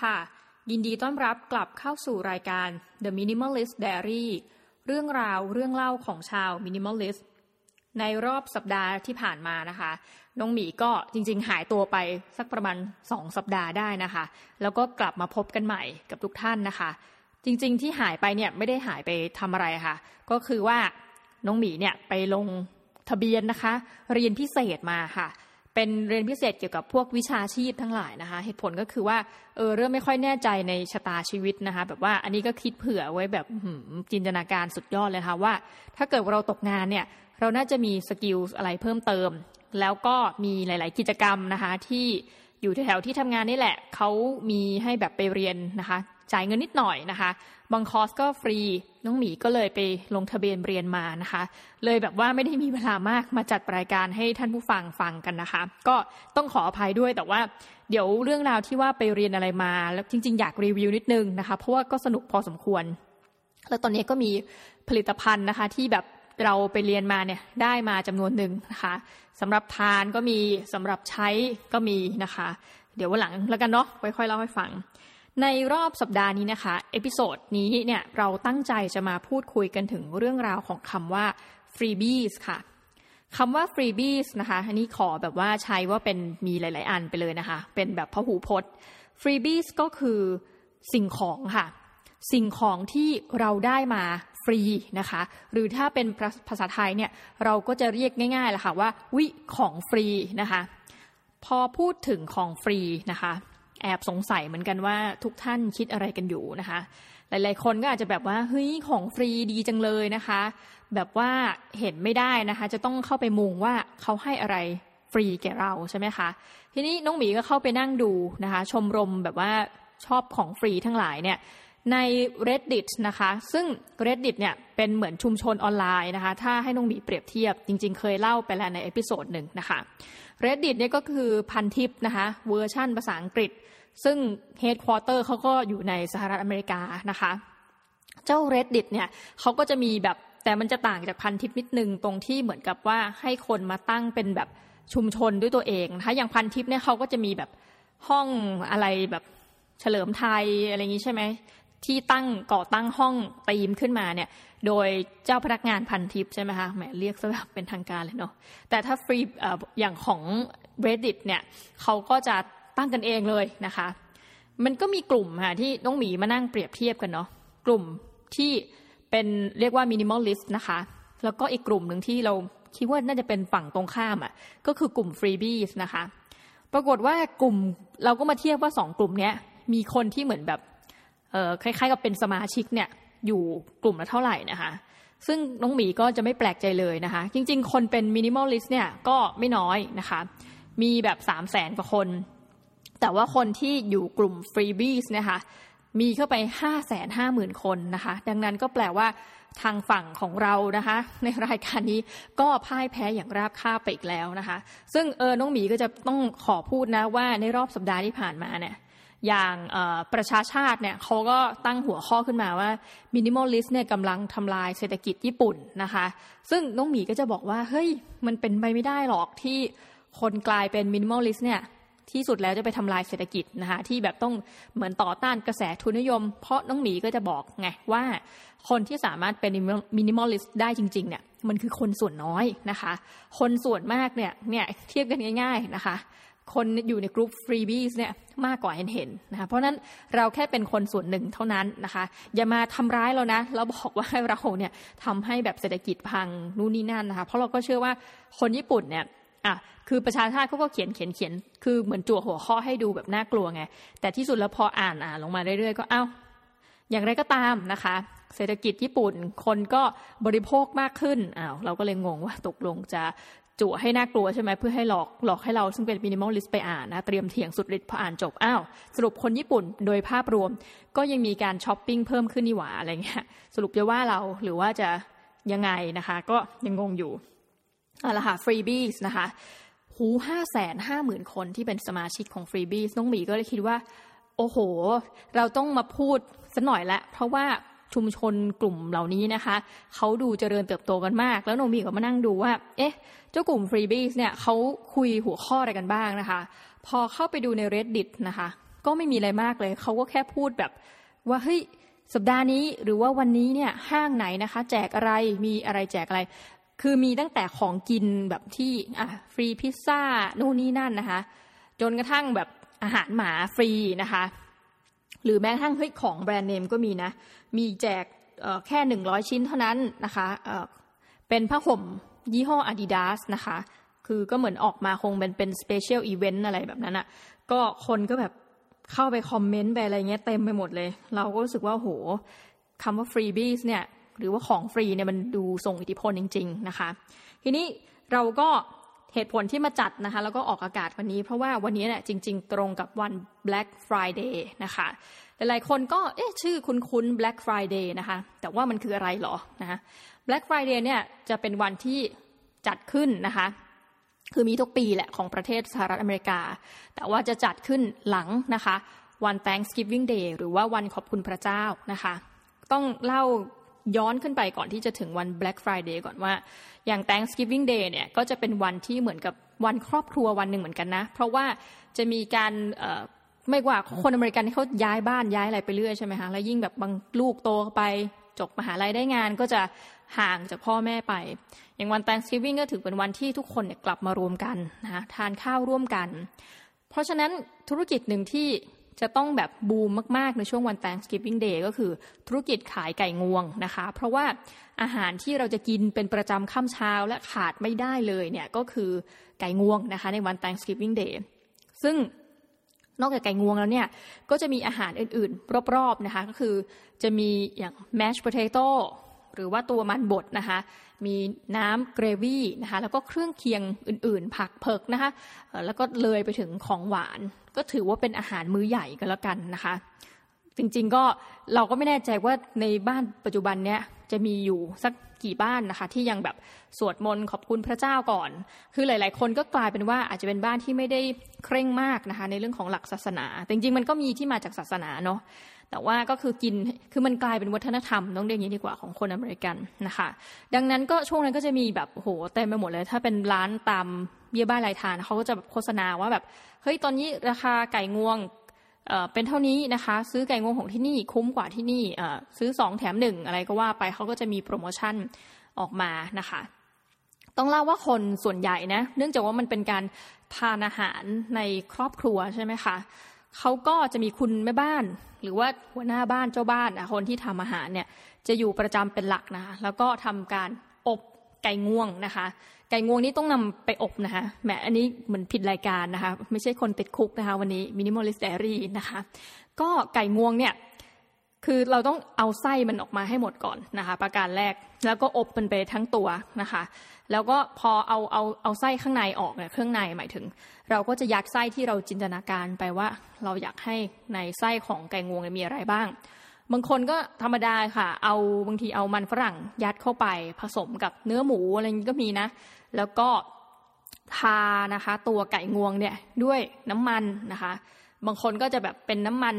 ค่ะ ยินดีต้อนรับกลับเข้าสู่รายการ The Minimalist Diary เรื่องราวเรื่องเล่าของชาว Minimalist ในรอบสัปดาห์ที่ผ่านมานะคะ น้องหมีก็จริง ๆ หายตัวไปสักประมาณ 2 สัปดาห์ได้นะคะ แล้วก็กลับมาพบกันใหม่กับทุกท่านนะคะ จริง ๆ ที่หายไปเนี่ยไม่ได้หายไปทำอะไรค่ะ ก็คือว่าน้องหมีเนี่ยไปลงทะเบียนนะคะ เรียนพิเศษมาค่ะ เป็นเรียนพิเศษเกี่ยวกับพวกวิชาชีพทั้งหลายนะคะ เหตุผลก็คือว่าเออเริ่มไม่ค่อยแน่ใจในชะตาชีวิตนะคะ แบบว่าอันนี้ก็คิดเผื่อไว้แบบจินตนาการสุดยอดเลยค่ะว่า ถ้าเกิดเราตกงานเนี่ย เราน่าจะมี skill อะไรเพิ่มเติม แล้วก็มีหลาย ๆ กิจกรรมนะคะ ที่อยู่แถวๆที่ทำงานนี่แหละเขามีให้แบบไปเรียนนะคะ จ่ายเงินนิดหน่อยนะคะ บางคอร์สก็ฟรีน้องหมีก็เลยไปลงทะเบียนเรียนมานะคะ เลยแบบว่าไม่ได้มีเวลามากมาจัดรายการให้ท่านผู้ฟังฟังกันนะคะ ก็ต้องขออภัยด้วยแต่ว่าเดี๋ยวเรื่องราวที่ว่าไปเรียนอะไรมา แล้วจริง ๆ อยากรีวิวนิดนึงนะคะ เพราะว่าก็สนุกพอสมควร แล้วตอนนี้ก็มีผลิตภัณฑ์นะคะที่แบบเราไปเรียนมาเนี่ยได้มาจำนวนหนึ่งนะคะสำหรับทานก็มีสำหรับใช้ก็มีนะคะ เดี๋ยววันหลังแล้วกันเนาะค่อยๆเล่าให้ฟัง ในรอบสัปดาห์นี้นะคะ episode นี้เนี่ยเราตั้งใจจะมาพูดคุยกันถึงเรื่องราวของคำว่า freebies ค่ะคำว่า freebies นะคะ อันนี้ขอแบบว่าใช้ว่าเป็นมีหลาย ๆ อันไปเลยนะคะ เป็นแบบพหูพจน์ freebies ก็คือสิ่งของค่ะ สิ่งของที่เราได้มาฟรีนะคะ หรือถ้าเป็นภาษาไทยเนี่ยเราก็จะเรียกง่ายๆแหละค่ะว่าวิของฟรีนะคะ พอพูดถึงของฟรีนะคะ แอบสงสัยเหมือนกันว่าทุกท่านคิดอะไรกันอยู่นะคะ หลาย ๆ คนก็อาจจะแบบว่าเฮ้ยของฟรีดีจังเลยนะคะ แบบว่าเห็นไม่ได้นะคะ จะต้องเข้าไปมุงว่าเขาให้อะไรฟรีแก่เราใช่ไหมคะทีนี้น้องหมีก็เข้าไปนั่งดูนะคะ ชมรมแบบว่าชอบของฟรีทั้งหลายเนี่ยใน reddit นะคะ ซึ่ง reddit เนี่ยเป็นเหมือนชุมชนออนไลน์นะคะ ถ้าให้น้องหมีเปรียบเทียบ จริง ๆ เคยเล่าไปแล้วใน episode หนึ่งนะคะ reddit เนี่ยก็คือพันทิปนะคะ เวอร์ชั่นภาษาอังกฤษ ซึ่ง headquarter เขาก็อยู่ในสหรัฐอเมริกานะคะ เจ้า reddit เนี่ยเขาก็จะมีแบบแต่มันจะต่างจากพันทิปนิดนึงตรงที่เหมือนกับว่าให้คนมาตั้งเป็นแบบชุมชนด้วยตัวเองนะคะอย่างพันทิปเนี่ยเขาก็จะมีแบบห้องอะไรแบบเฉลิมไทยอะไรอย่างนี้ใช่ไหมที่ตั้งก่อตั้งห้องตีมขึ้นมาเนี่ย โดยเจ้าพนักงานพันทิปใช่ไหมคะแหมเรียกซะแบบเป็นทางการเลยเนาะแต่ถ้าฟรีอย่างของ reddit เนี่ยเขาก็จะ ตั้งกันเองเลยนะคะ มันก็มีกลุ่มค่ะที่น้องหมีมานั่งเปรียบเทียบกันเนาะกลุ่มที่เป็นเรียกว่า minimalist นะคะ แล้วก็อีกกลุ่มหนึ่งที่เราคิดว่าน่าจะเป็นฝั่งตรงข้ามอะก็คือกลุ่ม freebies นะคะ ปรากฏว่ากลุ่มเราก็มาเทียบว่าสองกลุ่มเนี้ยมีคนที่เหมือนแบบเออคล้ายๆ กับเป็นสมาชิกเนี่ยอยู่กลุ่มละเท่าไหร่นะคะ ซึ่งน้องหมีก็จะไม่แปลกใจเลยนะคะ จริงๆ คนเป็น minimalist เนี่ยก็ไม่น้อยนะคะ มีแบบสามแสนกว่าคน แต่ว่าคนที่อยู่กลุ่ม freebies นะคะมีเข้าไปห้าแสนห้าหมื่นคนนะคะ ดังนั้นก็แปลว่าทางฝั่งของเรานะคะ ในรายการนี้ก็พ่ายแพ้อย่างราบคาบไปอีกแล้วนะคะ ซึ่งเออน้องหมีก็จะต้องขอพูดนะว่าในรอบสัปดาห์ที่ผ่านมาเนี่ยอย่างประชาชาติเนี่ยเขาก็ตั้งหัวข้อขึ้นมาว่า minimalist เนี่ยกำลังทำลายเศรษฐกิจญี่ปุ่นนะคะ ซึ่งน้องหมีก็จะบอกว่า เฮ้ย มันเป็นไปไม่ได้หรอกที่คนกลายเป็น minimalist เนี่ย ที่สุดแล้วจะไปทำลายเศรษฐกิจนะคะที่แบบต้องเหมือนต่อต้านกระแสทุนนิยม เพราะน้องหมีก็จะบอกไงว่าคนที่สามารถเป็น minimalist ได้จริงๆเนี่ยมันคือคนส่วนน้อยนะคะ คนส่วนมากเนี่ยเนี่ยเทียบกันง่าย ๆนะคะ คนอยู่ในกลุ่ม freebies เนี่ยมากกว่าเห็นเห็นนะคะเพราะนั้นเราแค่เป็นคนส่วนหนึ่งเท่านั้นนะคะ อย่ามาทำร้ายเรานะแล้วบอกว่าเราเนี่ยทำให้แบบเศรษฐกิจพังนู่นนี่นั่นนะคะ เพราะเราก็เชื่อว่าคนญี่ปุ่นเนี่ย อะคือประชาชาติเขาก็เขียนเขียนเขียนคือเหมือนจั่วหัวข้อให้ดูแบบน่ากลัวไง แต่ที่สุดแล้วพออ่านอ่านลงมาเรื่อยๆ ก็เอ้า อย่างไรก็ตามนะคะ เศรษฐกิจญี่ปุ่นคนก็บริโภคมากขึ้นอ้าวเราก็เลยงงว่าตกลงจะจั่วให้น่ากลัวใช่ไหมเพื่อให้หลอกหลอกให้เราซึ่งเป็น minimalist ไปอ่านนะ เตรียมเถียงสุดฤทธิ์พออ่านจบอ้าวสรุปคนญี่ปุ่นโดยภาพรวม ก็ยังมีการช้อปปิ้งเพิ่มขึ้นนี่หว่าอะไรเงี้ยสรุปจะว่าเราหรือว่าจะยังไงนะคะ ก็ยังงงอยู่ เอาละค่ะ freebies นะคะหูห้าแสนห้าหมื่นคนที่เป็นสมาชิกของ freebies น้องหมีก็เลยคิดว่า โอ้โห เราต้องมาพูดสักหน่อยละ เพราะว่าชุมชนกลุ่มเหล่านี้นะคะเขาดูเจริญเติบโตกันมาก แล้วโนมีก็มานั่งดูว่า เอ๊ะ เจ้ากลุ่มฟรีบีสเนี่ยเขาคุยหัวข้ออะไรกันบ้างนะคะ พอเข้าไปดูใน reddit นะคะ ก็ไม่มีอะไรมากเลย เขาก็แค่พูดแบบว่าเฮ้ยสัปดาห์นี้หรือว่าวันนี้เนี่ยห้างไหนนะคะ แจกอะไรมีอะไรแจกอะไร คือมีตั้งแต่ของกินแบบที่อะฟรีพิซซ่านู่นนี่นั่นนะคะ จนกระทั่งแบบอาหารหมาฟรีนะคะ หรือแม้กระทั่งเฮ้ยของแบรนด์เนมก็มีนะ มีแจกแค่หนึ่งร้อยชิ้นเท่านั้นนะคะเป็นผ้าห่มยี่ห้อ Adidas นะคะ คือก็เหมือนออกมาคงเป็นเป็น special event อะไรแบบนั้นอะ่ะก็คนก็แบบเข้าไป comment ไปอะไรเงี้ยเต็มไปหมดเลย เราก็รู้สึกว่าโหคำว่า freebies เนี่ย หรือว่าของฟรีเนี่ยมันดูส่งอิทธิพลจริง ๆนะคะ ทีนี้เราก็เหตุผลที่มาจัดนะคะแล้วก็ออกอากาศวันนี้ เพราะว่าวันนี้เนี่ยจริง ๆ ตรงกับวัน Black Friday นะคะหลายๆคนก็เอ๊ะชื่อคุ้นๆ Black Friday นะคะแต่ว่ามันคืออะไรหรอนะคะ Black Friday เนี่ยจะเป็นวันที่จัดขึ้นนะคะคือมีทุกปีแหละของประเทศสหรัฐอเมริกา แต่ว่าจะจัดขึ้นหลังนะคะวัน Thanksgiving Day หรือว่าวันขอบคุณพระเจ้านะคะ ต้องเล่า ย้อนขึ้นไปก่อนที่จะถึงวัน Black Friday ก่อนว่า อย่าง Thanksgiving Day เนี่ยก็จะเป็นวันที่เหมือนกับวันครอบครัววันหนึ่งเหมือนกันนะ เพราะว่าจะมีการไม่ว่าคนอเมริกันที่เขาย้ายบ้านย้ายอะไรไปเรื่อยใช่ไหมคะแล้วยิ่งแบบบางลูกโตไปจบมหาลัยได้งานก็จะห่างจากพ่อแม่ไป อย่างวัน Thanksgiving ก็ถือเป็นวันที่ทุกคนเนี่ยกลับมารวมกันนะทานข้าวร่วมกัน เพราะฉะนั้นธุรกิจหนึ่งที่ จะต้องแบบบูมมากๆ ในช่วงวัน Thanksgiving Day ก็คือธุรกิจขายไก่งวงนะคะ เพราะว่าอาหารที่เราจะกินเป็นประจำค่ำเช้าและขาดไม่ได้เลยเนี่ยก็คือไก่งวงนะคะในวัน Thanksgiving Day ซึ่งนอกจากไก่งวงแล้วเนี่ยก็จะมีอาหารอื่นๆ รอบๆนะคะก็คือจะมีอย่าง mashed potato หรือว่าตัวมันบดนะคะ มีน้ำเกรวี่นะคะแล้วก็เครื่องเคียงอื่นๆ ผักเพิกนะคะแล้วก็เลยไปถึงของหวาน ก็ถือว่าเป็นอาหารมื้อใหญ่ก็แล้วกันนะคะ จริงๆก็เราก็ไม่แน่ใจว่าในบ้านปัจจุบันเนี้ยจะมีอยู่สักกี่บ้านนะคะ ที่ยังแบบสวดมนต์ขอบคุณพระเจ้าก่อน คือหลาย ๆ คนก็กลายเป็นว่าอาจจะเป็นบ้านที่ไม่ได้เคร่งมากนะคะ ในเรื่องของหลักศาสนาจริงๆมันก็มีที่มาจากศาสนาเนาะ แต่ว่าก็คือกินคือมันกลายเป็นวัฒนธรรมต้องเรียกอย่างนี้ดีกว่าของคนอเมริกันนะคะ ดังนั้นก็ช่วงนั้นก็จะมีแบบโหเต็มไปหมดเลย ถ้าเป็นร้านตามเบี้ยบ้านรายทานเขาก็จะแบบโฆษณาว่าแบบเฮ้ยตอนนี้ราคาไก่งวงเป็นเท่านี้นะคะ ซื้อไก่งวงของที่นี่คุ้มกว่าที่นี่ซื้อสองแถมหนึ่งอะไรก็ว่าไปเขาก็จะมีโปรโมชั่นออกมานะคะ ต้องเล่าว่าคนส่วนใหญ่นะ เนื่องจากว่ามันเป็นการทานอาหารในครอบครัวใช่ไหมคะ เขาก็จะมีคุณแม่บ้าน หรือว่าหัวหน้าบ้านเจ้าบ้านคนที่ทำอาหารเนี่ยจะอยู่ประจำเป็นหลักนะคะแล้วก็ทำการอบไก่งวงนะคะ ไก่งวงนี้ต้องนำไปอบนะคะแหมอันนี้เหมือนผิดรายการนะคะ ไม่ใช่คนติดคุกนะคะ วันนี้ Minimalist Diary นะคะ ก็ไก่งวงเนี่ยคือเราต้องเอาไส้มันออกมาให้หมดก่อนนะคะ ประการแรกแล้วก็อบมันไปทั้งตัวนะคะ แล้วก็พอเอาเอาเอาไส้ข้างในออกเนี่ยเครื่องในหมายถึง เราก็จะยัดไส้ที่เราจินตนาการไปว่า เราอยากให้ในไส้ของไก่งวงมีอะไรบ้าง บางคนก็ธรรมดาค่ะ เอาบางทีเอามันฝรั่งยัดเข้าไปผสมกับเนื้อหมูอะไรนี้ก็มีนะ แล้วก็ทานะคะ ตัวไก่งวงเนี่ยด้วยน้ำมันนะคะ บางคนก็จะแบบเป็นน้ำมัน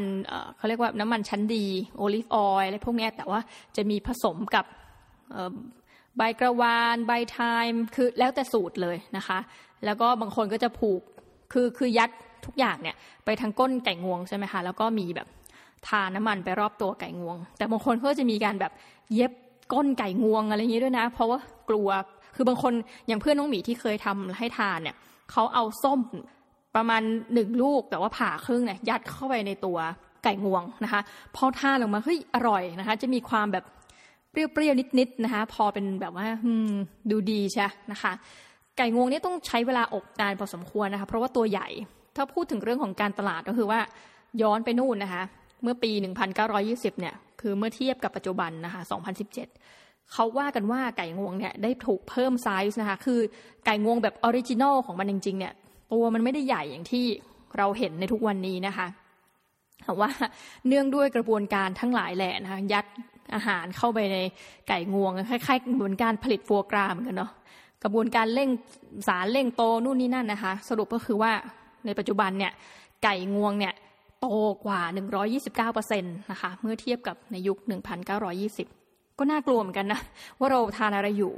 เขาเรียกว่าน้ำมันชั้นดี olive oil อะไรพวกนี้แต่ว่าจะมีผสมกับ ใบกระวาน ใบไทม์คือแล้วแต่สูตรเลยนะคะ แล้วก็บางคนก็จะผูกคือคือยัดทุกอย่างเนี่ยไปทางก้นไก่งวงใช่ไหมคะแล้วก็มีแบบทาน้ำมันไปรอบตัวไก่งวง แต่บางคนก็จะมีการแบบเย็บก้นไก่งวงอะไรอย่างนี้ด้วยนะ เพราะว่ากลัวคือบางคนอย่างเพื่อนน้องหมีที่เคยทำให้ทานเนี่ยเขาเอาส้มประมาณหนึ่งลูกแต่ว่าผ่าครึ่งเนี่ยยัดเข้าไปในตัวไก่งวงนะคะพอทานลงมาเฮ้ยอร่อยนะคะ จะมีความแบบ เปรี้ยวๆนิดๆนะคะ พอเป็นแบบว่าดูดีใช่นะคะ ไก่งวงนี่ต้องใช้เวลาอบนานพอสมควรนะคะ เพราะว่าตัวใหญ่ ถ้าพูดถึงเรื่องของการตลาดก็คือว่าย้อนไปนู่นนะคะ เมื่อปี 1920 เนี่ย คือเมื่อเทียบกับปัจจุบันนะคะ 2017 เขาว่ากันว่าไก่งวงเนี่ยได้ถูกเพิ่มไซส์นะคะ คือไก่งวงแบบ original ของมันจริงๆ เนี่ย ตัวมันไม่ได้ใหญ่อย่างที่เราเห็นในทุกวันนี้นะคะแต่ว่าเนื่องด้วยกระบวนการทั้งหลายแหละนะคะยัด อาหารเข้าไปในไก่งวงคล้ายๆกระบวนการผลิตฟัวกราเหมือนกันเนาะกระบวนการเร่งสารเร่งโตนู่นนี่นั่นนะคะ สรุปก็คือว่าในปัจจุบันเนี่ยไก่งวงเนี่ยโตกว่า 129%นะคะเมื่อเทียบกับในยุค 1920 ก็น่ากลัวเหมือนกันนะ ว่าเราทานอะไรอยู่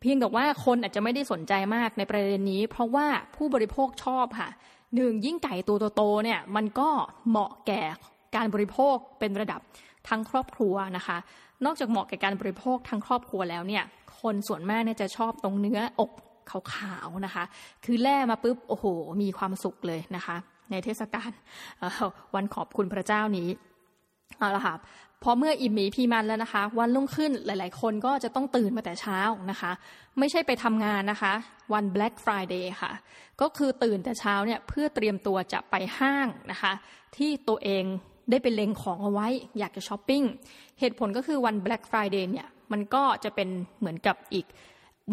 เพียงแต่ว่าคนอาจจะไม่ได้สนใจมากในประเด็นนี้ เพราะว่าผู้บริโภคชอบค่ะหนึ่งยิ่งไก่ตัวโตๆเนี่ยมันก็เหมาะแก่การบริโภคเป็นระดับ ทั้งครอบครัวนะคะ นอกจากเหมาะแก่การบริโภคทั้งครอบครัวแล้วเนี่ย คนส่วนมากเนี่ยจะชอบตรงเนื้ออกขาวๆนะคะ คือแล่มาปุ๊บโอ้โห มีความสุขเลยนะคะ ในเทศกาลวันขอบคุณพระเจ้านี้เอาละค่ะพอเมื่ออิ่มหมีพีมันแล้วนะคะ วันรุ่งขึ้นหลาย ๆ คนก็จะต้องตื่นมาแต่เช้านะคะ ไม่ใช่ไปทำงานนะคะ วัน Black Friday ค่ะ ก็คือตื่นแต่เช้าเนี่ยเพื่อเตรียมตัวจะไปห้างนะคะ ที่ตัวเอง ได้ไปเล็งของเอาไว้ อยากจะช้อปปิ้ง เหตุผลก็คือวัน Black Friday เนี่ยมันก็จะเป็นเหมือนกับอีก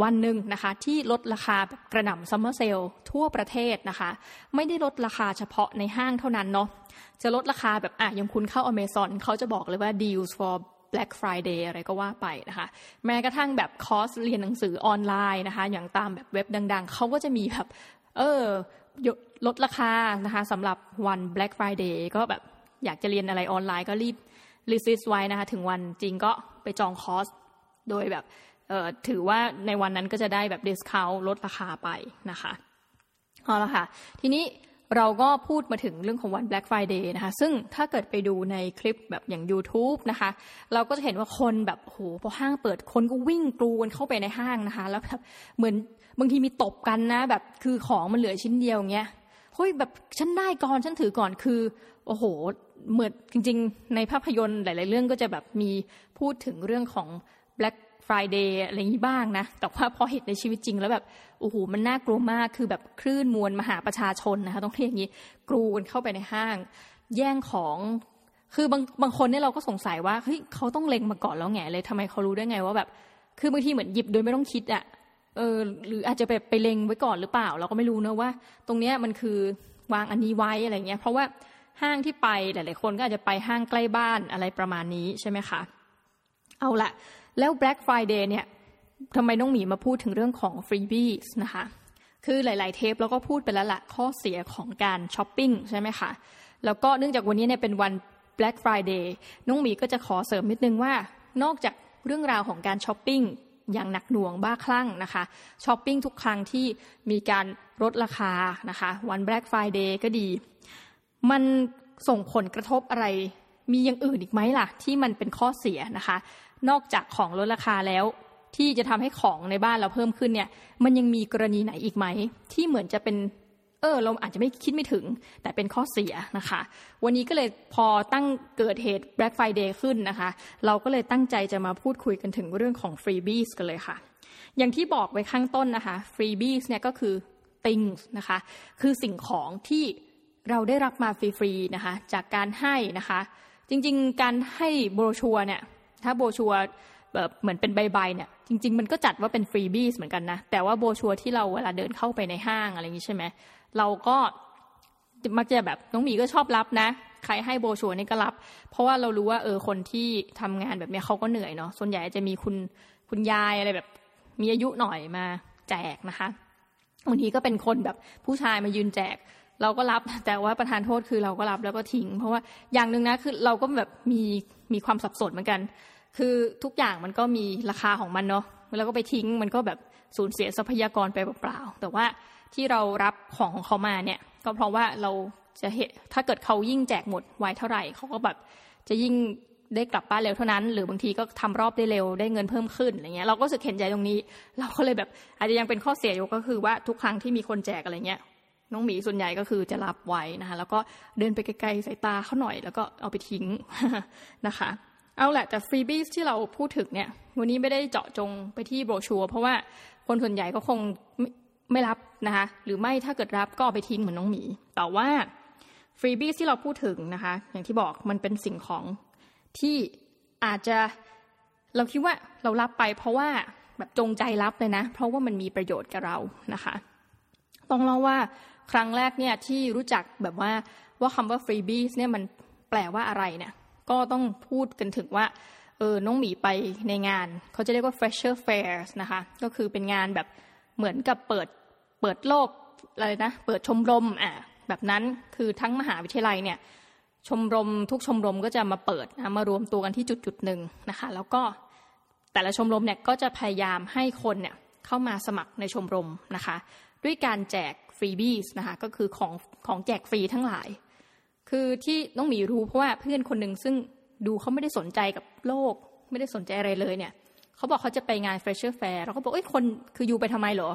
วันหนึ่งนะคะที่ลดราคากระหน่ำซัมเมอร์เซลทั่วประเทศนะคะ ไม่ได้ลดราคาเฉพาะในห้างเท่านั้นเนาะจะลดราคาแบบอะยังคุณเข้าอเมซอนเขาจะบอกเลยว่า deals for Black Friday อะไรก็ว่าไปนะคะ แม้กระทั่งแบบคอร์สเรียนหนังสือออนไลน์นะคะ อย่างตามแบบเว็บดัง ๆ เขาก็จะมีแบบ เออลดราคานะคะสำหรับวัน Black Friday ก็แบบ อยากจะเรียนอะไรออนไลน์ก็รีบ research ไว้นะคะ ถึงวันจริงก็ไปจองคอร์สโดยแบบถือว่าในวันนั้นก็จะได้แบบ discount ลดราคาไปนะคะเอาละค่ะ ทีนี้เราก็พูดมาถึงเรื่องของวัน Black Friday นะคะ ซึ่งถ้าเกิดไปดูในคลิปแบบอย่าง YouTube นะคะ เราก็จะเห็นว่าคนแบบโหพอห้างเปิดคนก็วิ่งกรูกันเข้าไปในห้างนะคะ แล้วแบบเหมือนบางทีมีตบกันนะ แบบคือของมันเหลือชิ้นเดียวเงี้ยเฮ้ยแบบฉันได้ก่อนฉันถือก่อนคือ โอ้โหเหมือนจริง ๆ ในภาพยนตร์หลาย ๆ เรื่องก็จะแบบมีพูดถึงเรื่องของ Black Friday อะไรอย่างนี้บ้างนะ แต่ว่าพอเห็นในชีวิตจริงแล้วแบบโอ้โหมันน่ากลัวมากคือแบบคลื่นมวลมหาประชาชนนะคะต้องเรียกอย่างนี้กรูกันเข้าไปในห้าง แย่งของคือบางบางคนเนี่ยเราก็สงสัยว่าเฮ้ยเขาต้องเล็งมาก่อนแล้วไงเลยทำไมเขารู้ได้ไงว่าแบบ คือบางทีเหมือนหยิบโดยไม่ต้องคิดอะเออหรืออาจจะไปไปเล็งไว้ก่อนหรือเปล่า เราก็ไม่รู้นะว่า ตรงเนี้ยมันคือวางอันนี้ไว้อะไรเงี้ยเพราะว่า ห้างที่ไปหลาย ๆ คนก็อาจจะไปห้างใกล้บ้านอะไรประมาณนี้ใช่ไหมคะ เอาละแล้ว Black Friday เนี่ยทำไมน้องหมีมาพูดถึงเรื่องของ freebies นะคะ คือหลาย ๆ เทปเราก็พูดไปแล้วละข้อเสียของการช้อปปิ้งใช่ไหมคะ แล้วก็เนื่องจากวันนี้เนี่ยเป็นวัน Black Friday น้องหมีก็จะขอเสริมนิดนึงว่านอกจากเรื่องราวของการช้อปปิ้งอย่างหนักหน่วงบ้าคลั่งนะคะช้อปปิ้งทุกครั้งที่มีการลดราคานะคะวัน Black Friday ก็ดี มันส่งผลกระทบอะไร มีอย่างอื่นอีกไหมล่ะ ที่มันเป็นข้อเสียนะคะ นอกจากของลดราคาแล้วที่จะทำให้ของในบ้านเราเพิ่มขึ้นเนี่ย มันยังมีกรณีไหนอีกไหม ที่เหมือนจะเป็น เออเราอาจจะไม่คิดไม่ถึง แต่เป็นข้อเสียนะคะ วันนี้ก็เลยพอตั้งเกิดเหตุ Black Friday ขึ้นนะคะ เราก็เลยตั้งใจจะมาพูดคุยกันถึงเรื่องของ freebies กันเลยค่ะ อย่างที่บอกไว้ข้างต้นนะคะ freebies เนี่ยก็คือ things นะคะ คือสิ่งของที่ เราได้รับมาฟรีๆนะคะจากการให้นะคะ จริงๆ การให้โบรชัวเนี่ยถ้าโบรชัวแบบเหมือนเป็นใบๆเนี่ยจริง ๆ มันก็จัดว่าเป็นฟรีบี้เหมือนกันนะแต่ว่าโบชัวที่เราเวลาเดินเข้าไปในห้างอะไรอย่างนี้ใช่ไหมเราก็มักจะแบบน้องหมีก็ชอบรับนะ ใครให้โบชัวนี่ก็รับ เพราะว่าเรารู้ว่าเออคนที่ทำงานแบบนี้เขาก็เหนื่อยเนาะส่วนใหญ่จะมีคุณคุณยายอะไรแบบ มีอายุหน่อยมาแจกนะคะบางทีก็เป็นคนแบบผู้ชายมายืนแจก เราก็รับแต่ว่าประธานโทษคือเราก็รับแล้วก็ทิ้ง เพราะว่าอย่างหนึ่งนะคือเราก็แบบมีมีความสับสนเหมือนกัน คือทุกอย่างมันก็มีราคาของมันเนาะแล้วก็ไปทิ้งมันก็แบบสูญเสียทรัพยากรไปเปล่าๆแต่ว่าที่เรารับของของเขามาเนี่ย ก็เพราะว่าเราจะเห็นถ้าเกิดเขายิ่งแจกหมดไวเท่าไหร่เขาก็แบบจะยิ่งได้กลับบ้านเร็วเท่านั้น หรือบางทีก็ทำรอบได้เร็วได้เงินเพิ่มขึ้นอะไรเงี้ยเราก็สึกเห็นใจตรงนี้ เราก็เลยแบบอาจจะยังเป็นข้อเสียอยู่ก็คือว่าทุกครั้งที่มีคนแจกอะไรเงี้ย น้องหมีส่วนใหญ่ก็คือจะรับไว้นะคะ แล้วก็เดินไปไกลๆสายตาเขาหน่อย แล้วก็เอาไปทิ้งนะคะ เอาแหละแต่ฟรีบี้ที่เราพูดถึงเนี่ย วันนี้ไม่ได้เจาะจงไปที่โบรชัวเพราะว่าคนส่วนใหญ่ก็คงไม่รับนะคะ หรือไม่ถ้าเกิดรับก็เอาไปทิ้งเหมือนน้องหมี แต่ว่าฟรีบี้ที่เราพูดถึงนะคะ อย่างที่บอกมันเป็นสิ่งของที่อาจจะเราคิดว่าเรารับไปเพราะว่าแบบจงใจรับเลยนะ เพราะว่ามันมีประโยชน์กับเรานะคะ ต้องเล่าว่า ครั้งแรกเนี่ยที่รู้จักแบบว่าว่าคำว่าฟรีบี้เนี่ยมันแปลว่าอะไรเนี่ยก็ต้องพูดกันถึงว่าเออน้องหมีไปในงาน เขาจะเรียกว่า fresher fairs นะคะ ก็คือเป็นงานแบบเหมือนกับเปิดเปิดโลกอะไรนะ เปิดชมรมอะแบบนั้นคือทั้งมหาวิทยาลัยเนี่ยชมรมทุกชมรมก็จะมาเปิดนะมารวมตัวกันที่จุดจุดหนึ่งนะคะ แล้วก็แต่ละชมรมเนี่ยก็จะพยายามให้คนเนี่ยเข้ามาสมัครในชมรมนะคะ ด้วยการแจก freebie นะคะก็คือของของแจกฟรีทั้งหลาย คือที่น้องหมีรู้เพราะว่าเพื่อนคนหนึ่งซึ่งดูเขาไม่ได้สนใจกับโลก ไม่ได้สนใจอะไรเลยเนี่ยเขาบอกเขาจะไปงาน freshers' fair เราก็บอกเอ้ยคนคืออยู่ไปทำไมเหรอ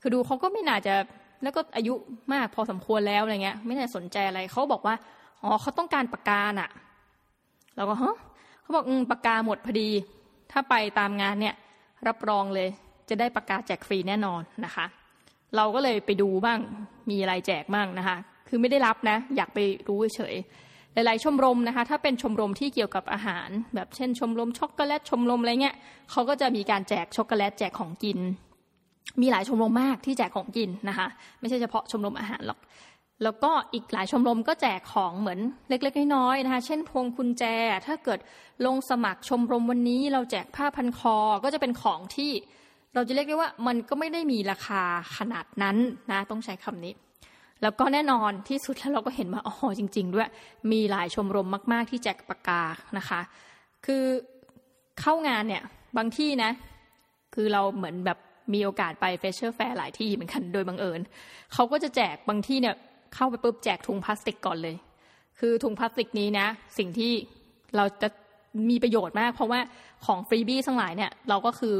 คือดูเขาก็ไม่น่าจะแล้วก็อายุมากพอสมควรแล้วอะไรเงี้ย ไม่น่าสนใจอะไรเขาบอกว่าอ๋อเขาต้องการปากกาน่ะเราก็ฮะเขาบอกอืมปากกาหมดพอดี ถ้าไปตามงานเนี่ยรับรองเลยจะได้ปากกาแจกฟรีแน่นอนนะคะ เราก็เลยไปดูบ้างมีอะไรแจกบ้างนะคะ คือไม่ได้รับนะ อยากไปรู้เฉยหลายๆชมรมนะคะ ถ้าเป็นชมรมที่เกี่ยวกับอาหาร แบบเช่น ชมรมช็อกโกแลตชมรมอะไรเงี้ยเขาก็จะมีการแจกช็อกโกแลตแจกของกิน มีหลายชมรมมากที่แจกของกินนะคะ ไม่ใช่เฉพาะชมรมอาหารหรอกแล้วก็อีกหลายชมรมก็แจกของเหมือนเล็กๆน้อยๆนะคะ เช่นพวงกุญแจ ถ้าเกิดลงสมัครชมรมวันนี้เราแจกผ้าพันคอ ก็จะเป็นของที่ เราจะเรียกได้ว่ามันก็ไม่ได้มีราคาขนาดนั้นนะต้องใช้คำนี้ แล้วก็แน่นอนที่สุดแล้วเราก็เห็นว่าอ๋อจริง ๆ ด้วย มีหลายชมรมมาก ๆ ที่แจกปากกานะคะ คือเข้างานเนี่ยบางที่นะ คือเราเหมือนแบบมีโอกาสไป freshers' fair หลายที่เหมือนกันโดยบังเอิญเขาก็จะแจกบางที่เนี่ยเข้าไปปุ๊บแจกถุงพลาสติกก่อนเลย คือถุงพลาสติกนี้นะ สิ่งที่เราจะมีประโยชน์มาก เพราะว่าของฟรีบี้ทั้งหลายเนี่ยเราก็คือ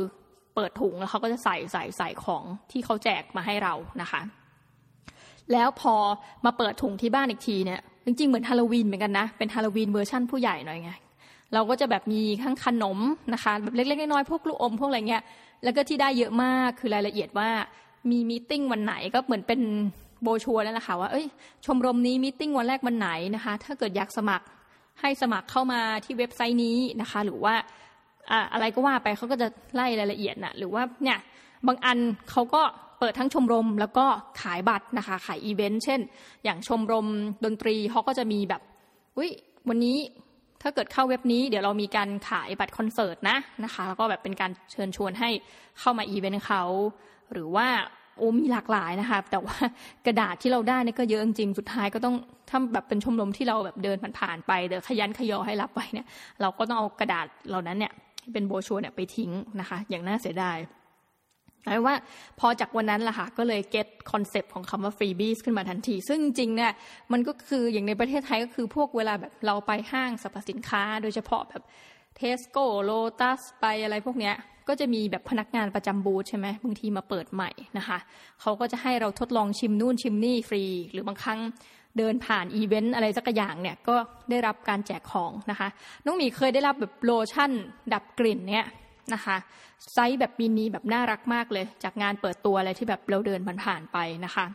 เปิดถุงแล้วเขาก็จะใส่ใส่ใส่ของที่เขาแจกมาให้เรานะคะ แล้วพอมาเปิดถุงที่บ้านอีกทีเนี่ยจริงๆเหมือนฮาโลวีนเหมือนกันนะเป็นฮาโลวีนเวอร์ชั่นผู้ใหญ่หน่อยไงเราก็จะแบบมีทั้งขนมนะคะแบบเล็กๆน้อยๆพวกลูกอมพวกอะไรเงี้ยแล้วก็ที่ได้เยอะมากคือรายละเอียดว่ามี meeting วันไหนก็เหมือนเป็นโบชัวนั่นแหละค่ะว่าเอ้ยชมรมนี้ meeting วันแรกวันไหนนะคะ ถ้าเกิดอยากสมัครให้สมัครเข้ามาที่เว็บไซต์นี้นะคะ หรือว่า อะไรก็ว่าไปเขาก็จะไล่รายละเอียดนะหรือว่าเนี่ยบางอันเขาก็เปิดทั้งชมรมแล้วก็ขายบัตรนะคะ ขายอีเวนต์เช่น อย่างชมรมดนตรีเขาก็จะมีแบบอุ้ยวันนี้ถ้าเกิดเข้าเว็บนี้เดี๋ยวเรามีการขายบัตรคอนเสิร์ตนะนะคะ แล้วก็แบบเป็นการเชิญชวนให้เข้ามาอีเวนต์เขาหรือว่าโอ้มีหลากหลายนะคะ แต่ว่ากระดาษที่เราได้นี่ก็เยอะจริงสุดท้ายก็ต้องถ้าแบบเป็นชมรมที่เราแบบเดินผ่านไปเดี๋ยวคะยั้นคะยอให้รับไปเนี่ย เราก็ต้องเอากระดาษเหล่านั้นเนี่ย เป็นโบชัวเนี่ยไปทิ้งนะคะ อย่างน่าเสียดายหมายว่าพอจากวันนั้นล่ะค่ะก็เลย get concept ของคำว่า freebies ขึ้นมาทันที ซึ่งจริงเนี่ยมันก็คืออย่างในประเทศไทยก็คือพวกเวลาแบบเราไปห้างสรรพสินค้า โดยเฉพาะแบบเทสโก้โลตัสไปอะไรพวกเนี้ยก็จะมีแบบพนักงานประจำบูธใช่ไหมบางทีมาเปิดใหม่นะคะเขาก็จะให้เราทดลองชิมนู่นชิมนี่ฟรี หรือบางครั้ง เดินผ่านอีเวนต์อะไรสักอย่างเนี่ยก็ได้รับการแจกของนะคะ น้องหมีเคยได้รับแบบโลชั่นดับกลิ่นเนี่ยนะคะไซส์แบบมินิแบบน่ารักมากเลย จากงานเปิดตัวอะไรที่แบบเราเดินผ่านไปนะคะ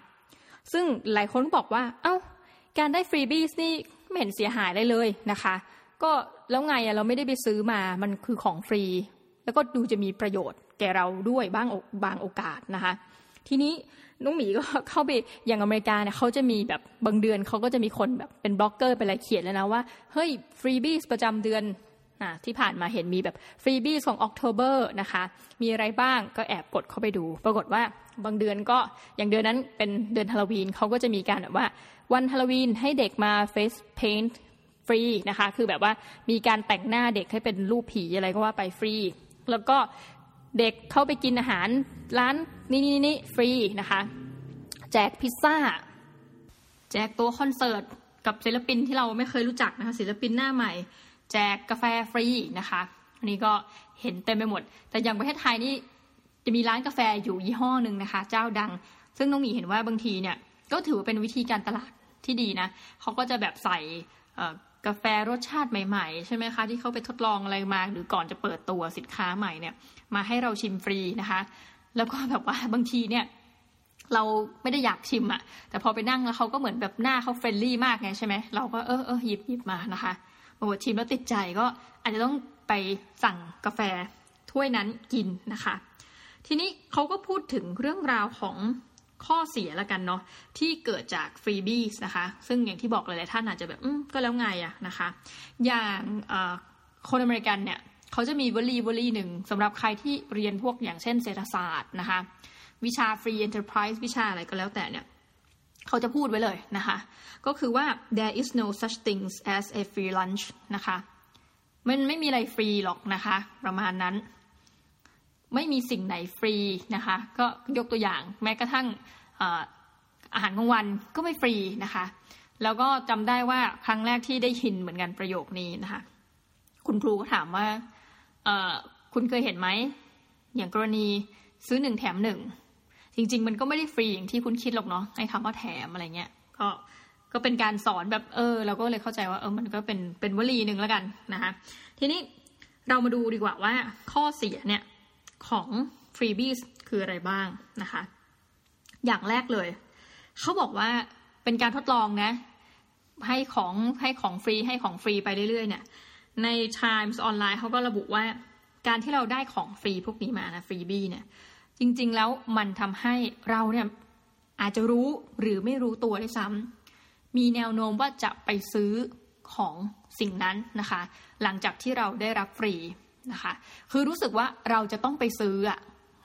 ซึ่งหลายคนบอกว่า เอ้า การได้ freebies นี่ไม่เห็นเสียหายได้เลยนะคะ ก็แล้วไงอะเราไม่ได้ไปซื้อมามันคือของฟรี แล้วก็ดูจะมีประโยชน์แก่เราด้วยบ้างบางโอกาสนะคะ ทีนี้ น้องหมีก็เข้าไปอย่างอเมริกาเนี่ยเขาจะมีแบบบางเดือนเขาก็จะมีคนแบบเป็นบล็อกเกอร์ไปอะไรเขียนแล้วนะว่าเฮ้ย freebie ประจำเดือนที่ผ่านมาเห็นมีแบบ freebie ของ October นะคะ มีอะไรบ้างก็แอบกดเข้าไปดู ปรากฏว่าบางเดือนก็อย่างเดือนนั้นเป็นเดือนฮาโลวีนเขาก็จะมีการแบบว่าวันฮาโลวีนให้เด็กมา face paint ฟรีนะคะ คือแบบว่ามีการแต่งหน้าเด็กให้เป็นรูปผีอะไรก็ว่าไปฟรี แล้วก็ เด็กเข้าไปกินอาหารร้านนี่นี่นี่ฟรีนะคะ แจกพิซซ่า แจกตัวคอนเสิร์ตกับศิลปินที่เราไม่เคยรู้จักนะคะศิลปินหน้าใหม่ แจกกาแฟฟรีนะคะอันนี้ก็เห็นเต็มไปหมด แต่อย่างประเทศไทยนี่จะมีร้านกาแฟอยู่ยี่ห้อหนึ่งนะคะ เจ้าดัง ซึ่งน้องหมีเห็นว่าบางทีเนี่ยก็ถือว่าเป็นวิธีการตลาดที่ดีนะเขาก็จะแบบใส่กาแฟรสชาติใหม่ๆ ใช่ไหมคะ ที่เขาไปทดลองอะไรมาหรือก่อนจะเปิดตัวสินค้าใหม่เนี่ย มาให้เราชิมฟรีนะคะ แล้วก็แบบว่าบางทีเนี่ย เราไม่ได้อยากชิมอะแต่พอไปนั่งแล้วเขาก็เหมือนแบบหน้าเขา friendly มากไงใช่ไหมเราก็เออเออหยิบหยิบมานะคะมาบดชิมแล้วติดใจก็อาจจะต้องไปสั่งกาแฟถ้วยนั้นกินนะคะ ทีนี้เขาก็พูดถึงเรื่องราวของข้อเสียละกันเนาะที่เกิดจากฟรีบี้นะคะ ซึ่งอย่างที่บอกหลายๆท่านอาจจะแบบอืมก็แล้วไงอะนะคะ อย่างคนอเมริกันเนี่ย เขาจะมีวลีวลีหนึ่งสำหรับใครที่เรียนพวกอย่างเช่นเศรษฐศาสตร์นะคะ วิชา free enterprise วิชาอะไรก็แล้วแต่เนี่ยเขาจะพูดไว้เลยนะคะ ก็คือว่า there is no such things as a free lunch นะคะมันไม่มีอะไรฟรีหรอกนะคะ ประมาณนั้น ไม่มีสิ่งไหนฟรีนะคะ ก็ยกตัวอย่างแม้กระทั่งอาหารกลางวันก็ไม่ฟรีนะคะ แล้วก็จำได้ว่าครั้งแรกที่ได้ยินเหมือนกันประโยคนี้นะคะ คุณครูก็ถามว่า เออคุณเคยเห็นไหม อย่างกรณีซื้อหนึ่งแถมหนึ่ง จริง ๆ มันก็ไม่ได้ฟรีอย่างที่คุณคิดหรอกเนาะไอ้คำว่าแถมอะไรเงี้ย ก็ก็เป็นการสอนแบบเออ เราก็เลยเข้าใจว่าเออมันก็เป็นเป็นวลีหนึ่งแล้วกันนะคะทีนี้เรามาดูดีกว่าว่าข้อเสียเนี่ยของฟรีบีสคืออะไรบ้างนะคะ อย่างแรกเลย เขาบอกว่าเป็นการทดลองนะ ให้ของให้ของฟรีให้ของฟรีไปเรื่อยๆเนี่ย ใน Times ออนไลน์เขาก็ระบุว่า การที่เราได้ของฟรีพวกนี้มานะฟรีบี้เนี่ย จริง ๆ แล้วมันทำให้เราเนี่ยอาจจะรู้หรือไม่รู้ตัวด้วยซ้ำมีแนวโน้มว่าจะไปซื้อของสิ่งนั้นนะคะ หลังจากที่เราได้รับฟรีนะคะ คือรู้สึกว่าเราจะต้องไปซื้ออะ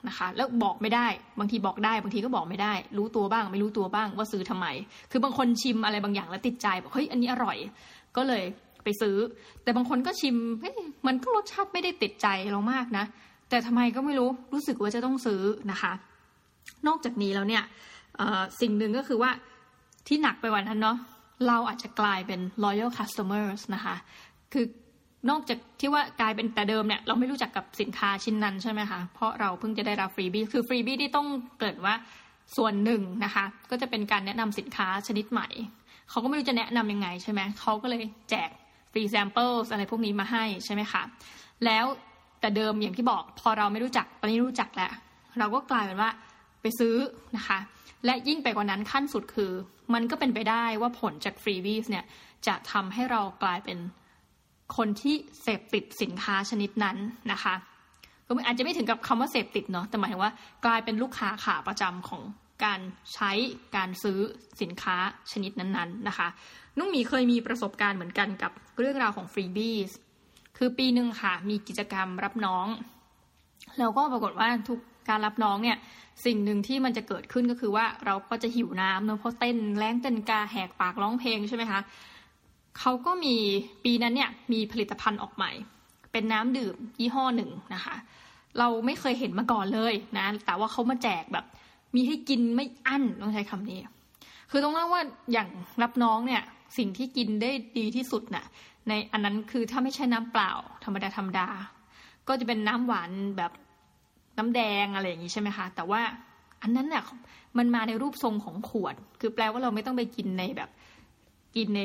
นะคะแล้วบอกไม่ได้บางทีบอกได้บางทีก็บอกไม่ได้ รู้ตัวบ้าง ไม่รู้ตัวบ้างว่าซื้อทำไม คือบางคนชิมอะไรบางอย่างแล้วติดใจบอกเฮ้ยอันนี้อร่อย ก็เลย ไปซื้อ แต่บางคนก็ชิมเฮ้ยมันก็รสชาติไม่ได้ติดใจเรามากนะ แต่ทำไมก็ไม่รู้รู้สึกว่าจะต้องซื้อนะคะ นอกจากนี้แล้วเนี่ยสิ่งหนึ่งก็คือว่าที่หนักไปกว่านั้นเนาะเราอาจจะกลายเป็น loyal customers นะคะ คือนอกจากที่ว่ากลายเป็นแต่เดิมเนี่ยเราไม่รู้จักกับสินค้าชิ้นนั้นใช่ไหมคะ เพราะเราเพิ่งจะได้รับฟรีบี้ คือฟรีบี้ที่ต้องเกิดว่าส่วนหนึ่งนะคะ ก็จะเป็นการแนะนำสินค้าชนิดใหม่ เขาก็ไม่รู้จะแนะนํำยังไงใช่ไหม เขาก็เลยแจก free sample อะไรพวกนี้มาให้ใช่ไหมคะแล้วแต่เดิมอย่างที่บอกพอเราไม่รู้จักตอนนี้รู้จักแล้ว เราก็กลายเป็นว่าไปซื้อนะคะ และยิ่งไปกว่านั้นขั้นสุดคือ มันก็เป็นไปได้ว่าผลจาก freebies เนี่ยจะทำให้เรากลายเป็นคนที่เสพติดสินค้าชนิดนั้นนะคะก็อาจจะไม่ถึงกับคำว่าเสพติดเนาะแต่หมายถึงว่ากลายเป็นลูกค้าขาประจำของ การใช้การซื้อสินค้าชนิดนั้นๆนะคะ นุ่งมีเคยมีประสบการณ์เหมือนกันกับเรื่องราวของฟรีบีสคือปีหนึ่งค่ะ มีกิจกรรมรับน้อง แล้วก็ปรากฏว่าทุกการรับน้องเนี่ยสิ่งหนึ่งที่มันจะเกิดขึ้นก็คือว่าเราก็จะหิวน้ำเนาะเพราะเต้นแรงเต้นกาแหกปากร้องเพลงใช่ไหมคะเขาก็มีปีนั้นเนี่ยมีผลิตภัณฑ์ออกใหม่ เป็นน้ำดื่มยี่ห้อหนึ่งนะคะ เราไม่เคยเห็นมาก่อนเลยนะ แต่ว่าเขามาแจกแบบ มีให้กินไม่อั้นต้องใช้คำนี้ คือต้องเล่าว่าอย่างรับน้องเนี่ย สิ่งที่กินได้ดีที่สุดน่ะ ในอันนั้นคือถ้าไม่ใช่น้ำเปล่า ธรรมดาธรรมดา ก็จะเป็นน้ำหวานแบบน้ำแดงอะไรอย่างนี้ใช่ไหมคะ แต่ว่าอันนั้นเนี่ยมันมาในรูปทรงของขวด คือแปลว่าเราไม่ต้องไปกินในแบบกินใน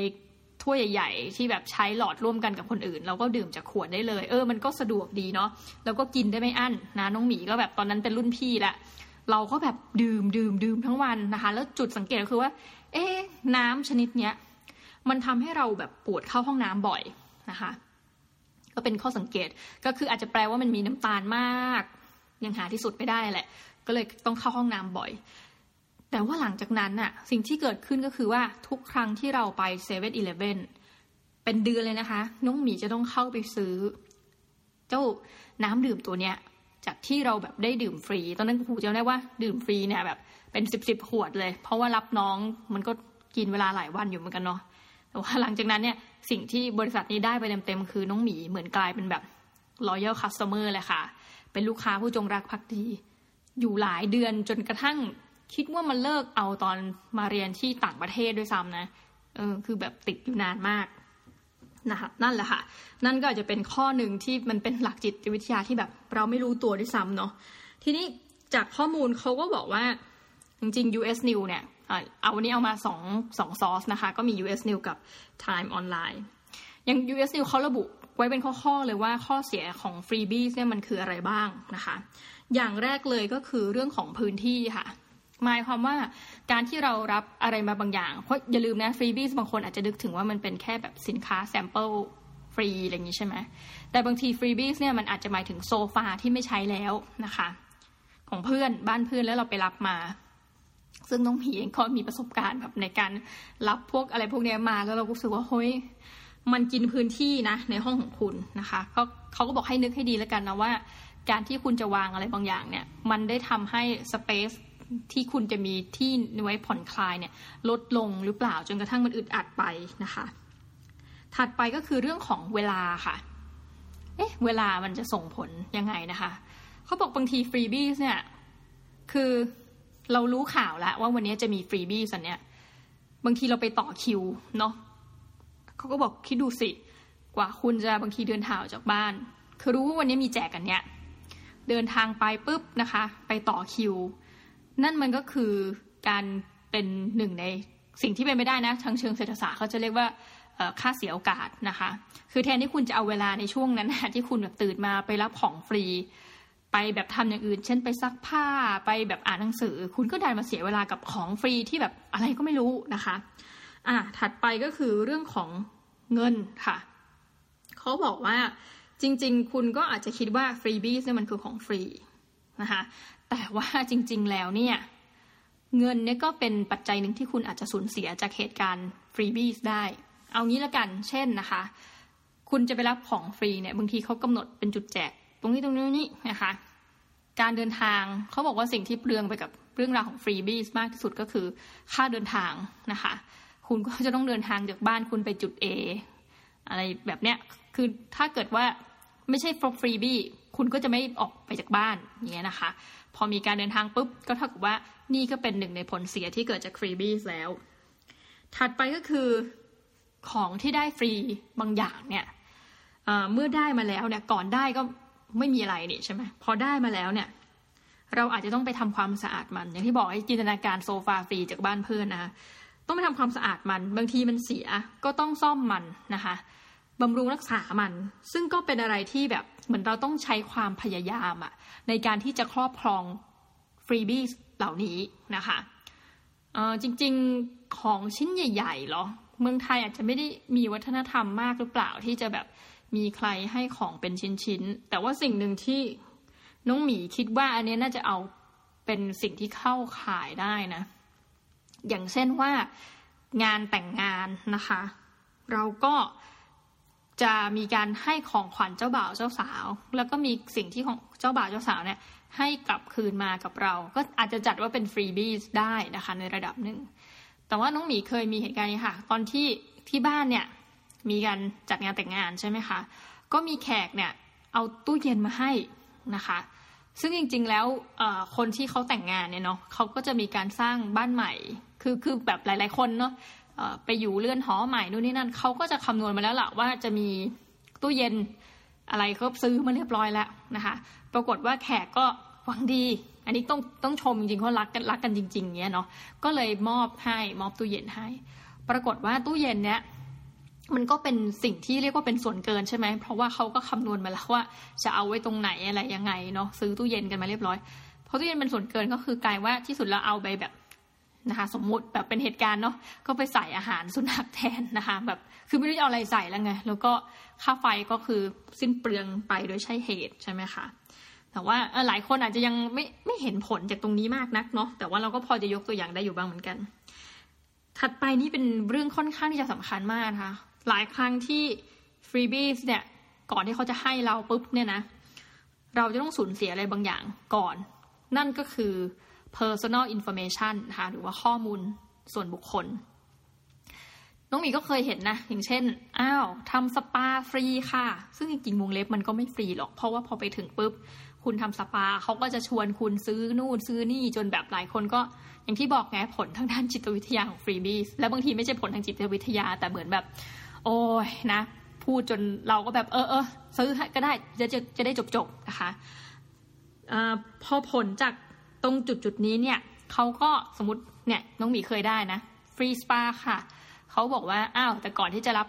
ถ้วยใหญ่ ๆ ที่แบบใช้หลอดร่วมกันกับคนอื่น เราก็ดื่มจากขวดได้เลย เออ มันก็สะดวกดีเนาะแล้วก็กินได้ไม่อั้นนะน้องหมีก็แบบตอนนั้นเป็นรุ่นพี่แหละ เราก็แบบดื่มดื่มดื่มทั้งวันนะคะ แล้วจุดสังเกตก็คือว่า เอ๊น้ำชนิดเนี้ยมันทำให้เราแบบปวดเข้าห้องน้ำบ่อยนะคะ ก็เป็นข้อสังเกตก็คืออาจจะแปลว่ามันมีน้ำตาลมาก ยังหาที่สุดไม่ได้แหละ ก็เลยต้องเข้าห้องน้ำบ่อย แต่ว่าหลังจากนั้นน่ะสิ่งที่เกิดขึ้นก็คือว่าทุกครั้งที่เราไปเซเว่นอีเลฟเว่นเป็นเดือนเลยนะคะ น้องหมีจะต้องเข้าไปซื้อ เจ้าน้ำดื่มตัวเนี้ย จากที่เราแบบได้ดื่มฟรี ตอนนั้นครูจำได้ว่าดื่มฟรีเนี่ยแบบเป็นสิบสิบขวดเลย เพราะว่ารับน้องมันก็กินเวลาหลายวันอยู่เหมือนกันเนาะแต่ว่าหลังจากนั้นเนี่ยสิ่งที่บริษัทนี้ได้ไปเต็มๆคือน้องหมีเหมือนกลายเป็นแบบ loyal customer เลยค่ะ เป็นลูกค้าผู้จงรักภักดี อยู่หลายเดือนจนกระทั่งคิดว่ามันเลิกเอาตอนมาเรียนที่ต่างประเทศด้วยซ้ำนะเออคือแบบติดอยู่นานมาก นะคะนั่นแหละค่ะ นั่นก็อาจจะเป็นข้อหนึ่งที่มันเป็นหลักจิตวิทยาที่แบบเราไม่รู้ตัวด้วยซ้ำเนาะทีนี้จากข้อมูลเขาก็บอกว่าจริงๆ US News เนี่ยเอาวันนี้เอามาสองสองซอสนะคะ ก็มี US News กับ Time Online อย่าง US News เขาระบุไว้เป็นข้อๆเลยว่าข้อเสียของ freebies เนี่ยมันคืออะไรบ้างนะคะ อย่างแรกเลยก็คือเรื่องของพื้นที่ค่ะ หมายความว่าการที่เรารับอะไรมาบางอย่าง เพราะอย่าลืมนะ freebies บางคนอาจจะนึกถึงว่ามันเป็นแค่แบบสินค้า sample ฟรีอะไรอย่างนี้ใช่ไหมแต่บางที freebies เนี่ยมันอาจจะหมายถึงโซฟาที่ไม่ใช้แล้วนะคะ ของเพื่อนบ้านเพื่อนแล้วเราไปรับมา ซึ่งน้องหมีเองก็มีประสบการณ์แบบในการรับพวกอะไรพวกนี้มาแล้วเราก็รู้สึกว่าเฮ้ยมันกินพื้นที่นะในห้องของคุณนะคะเขาเขาก็บอกให้นึกให้ดีแล้วกันนะว่า การที่คุณจะวางอะไรบางอย่างเนี่ย มันได้ทำให้สเปซ ที่คุณจะมีที่ไว้ผ่อนคลายเนี่ยลดลงหรือเปล่าจนกระทั่งมันอึดอัดไปนะคะ ถัดไปก็คือเรื่องของเวลาค่ะ เอ๊ะเวลามันจะส่งผลยังไงนะคะเขาบอกบางทีฟรีบี้เนี่ยคือเรารู้ข่าวแล้วว่าวันนี้จะมีฟรีบี้สันเนี้ยบางทีเราไปต่อคิวเนาะเขาก็บอกคิดดูสิกว่าคุณจะบางทีเดินทางออกจากบ้าน คือรู้ว่าวันนี้มีแจกกันเนี้ยเดินทางไปปุ๊บนะคะ ไปต่อคิว นั่นมันก็คือการเป็นหนึ่งในสิ่งที่เป็นไม่ได้นะทางเชิงเศรษฐศาสตร์เขาจะเรียกว่าค่าเสียโอกาสนะคะ คือแทนที่คุณจะเอาเวลาในช่วงนั้นที่คุณแบบตื่นมาไปรับของฟรี ไปแบบทำอย่างอื่น เช่นไปซักผ้าไปแบบอ่านหนังสือ คุณก็ได้มาเสียเวลากับของฟรีที่แบบอะไรก็ไม่รู้นะคะอะถัดไปก็คือเรื่องของเงินค่ะเขาบอกว่าจริง ๆ คุณก็อาจจะคิดว่าฟรีบี้เนี่ยมันคือของฟรีนะคะ แต่ว่าจริง ๆ แล้วเนี่ย เงินเนี่ยก็เป็นปัจจัยหนึ่งที่คุณอาจจะสูญเสียจากเหตุการณ์ฟรีบี้ได้ เอางี้ละกัน เช่นนะคะ คุณจะไปรับของฟรีเนี่ยบางทีเขากำหนดเป็นจุดแจก ตรงนี้ตรงนี้นี่นะคะ การเดินทางเขาบอกว่าสิ่งที่เปลืองไปกับเรื่องราวของฟรีบี้มากที่สุดก็คือค่าเดินทางนะคะ คุณก็จะต้องเดินทางจากบ้านคุณไปจุด A อะไรแบบเนี้ยคือถ้าเกิดว่าไม่ใช่ฟรีบี้คุณก็จะไม่ออกไปจากบ้านอย่างเงี้ยนะคะ พอมีการเดินทางปุ๊บก็เท่ากับว่านี่ก็เป็นหนึ่งในผลเสียที่เกิดจากฟรีบี้แล้ว ถัดไปก็คือของที่ได้ฟรีบางอย่างเนี่ยเมื่อได้มาแล้วเนี่ยก่อนได้ก็ไม่มีอะไรนี่ใช่ไหมพอได้มาแล้วเนี่ย เราอาจจะต้องไปทำความสะอาดมัน อย่างที่บอกให้จินตนาการโซฟาฟรีจากบ้านเพื่อนนะคะต้องไปทำความสะอาดมัน บางทีมันเสียก็ต้องซ่อมมันนะคะ บำรุงรักษามัน ซึ่งก็เป็นอะไรที่แบบเหมือนเราต้องใช้ความพยายามอะในการที่จะครอบครองฟรีบี้เหล่านี้นะคะจริงๆของชิ้นใหญ่ๆหรอ เมืองไทยอาจจะไม่ได้มีวัฒนธรรมมากหรือเปล่าที่จะแบบมีใครให้ของเป็นชิ้นๆ แต่ว่าสิ่งหนึ่งที่น้องหมีคิดว่าอันนี้น่าจะเอาเป็นสิ่งที่เข้าขายได้นะ อย่างเช่นว่างานแต่งงานนะคะ เราก็ จะมีการให้ของขวัญเจ้าบ่าวเจ้าสาว แล้วก็มีสิ่งที่ของเจ้าบ่าวเจ้าสาวเนี่ยให้กลับคืนมากับเรา ก็อาจจะจัดว่าเป็นฟรีบีสได้นะคะในระดับหนึ่ง แต่ว่าน้องหมีเคยมีเหตุการณ์นี้ค่ะ ตอนที่ที่บ้านเนี่ยมีการจัดงานแต่งงานใช่ไหมคะ ก็มีแขกเนี่ยเอาตู้เย็นมาให้นะคะ ซึ่งจริงๆแล้วคนที่เขาแต่งงานเนี่ยเนาะเขาก็จะมีการสร้างบ้านใหม่ คือคือแบบหลาย ๆคนเนาะ ไปอยู่เลื่อนหอใหม่นู่นนี่นั่นเขาก็จะคำนวณมาแล้วล่ะว่าจะมีตู้เย็นอะไรเขาซื้อมาเรียบร้อยแล้วนะคะ ปรากฏว่าแขกก็หวังดี อันนี้ต้องต้องชมจริงๆเขารักกันรักกันจริง ๆเงี้ยเนาะก็เลยมอบให้มอบตู้เย็นให้ ปรากฏว่าตู้เย็นเนี้ยมันก็เป็นสิ่งที่เรียกว่าเป็นส่วนเกินใช่ไหม เพราะว่าเขาก็คำนวณมาแล้วว่าจะเอาไว้ตรงไหนอะไรยังไงเนาะซื้อตู้เย็นกันมาเรียบร้อย เพราะตู้เย็นเป็นส่วนเกินก็คือกลายว่าที่สุดเราเอาไปแบบ นะคะสมมุติแบบเป็นเหตุการณ์เนาะก็ไปใส่อาหารสุนัขแทนนะคะแบบคือไม่รู้จะเอาอะไรใส่แล้วไงแล้วก็ค่าไฟก็คือสิ้นเปลืองไปโดยใช่เหตุใช่ไหมคะแต่ว่าหลายคนอาจจะยังไม่ไม่เห็นผลจากตรงนี้มากนักเนาะแต่ว่าเราก็พอจะยกตัวอย่างได้อยู่บ้างเหมือนกัน ถัดไปนี่เป็นเรื่องค่อนข้างที่จะสำคัญมากนะคะหลายครั้งที่ฟรีบีสเนี่ยก่อนที่เขาจะให้เราปุ๊บเนี่ยนะเราจะต้องสูญเสียอะไรบางอย่างก่อน นั่นก็คือ personal information นะคะหรือว่าข้อมูลส่วนบุคคล น้องหมีก็เคยเห็นนะ อย่างเช่น อ้าวทำสปาฟรีค่ะ ซึ่งจริงๆวงเล็บมันก็ไม่ฟรีหรอก เพราะว่าพอไปถึงปุ๊บ คุณทำสปาเขาก็จะชวนคุณซื้อนู่นซื้อนี่จนแบบหลายคนก็ อย่างที่บอกไงผลทางด้านจิตวิทยาของฟรีบีสและบางทีไม่ใช่ผลทางจิตวิทยาแต่เหมือนแบบ โอ้ยนะ พูดจนเราก็แบบเออเออซื้อก็ได้จะจะจะได้จบจบนะคะอพอผลจาก ตรงจุดจุดนี้เนี่ยเขาก็สมมติเนี่ยน้องหมีเคยได้นะฟรีสปาค่ะเขาบอกว่าอ้าวแต่ก่อนที่จะรับ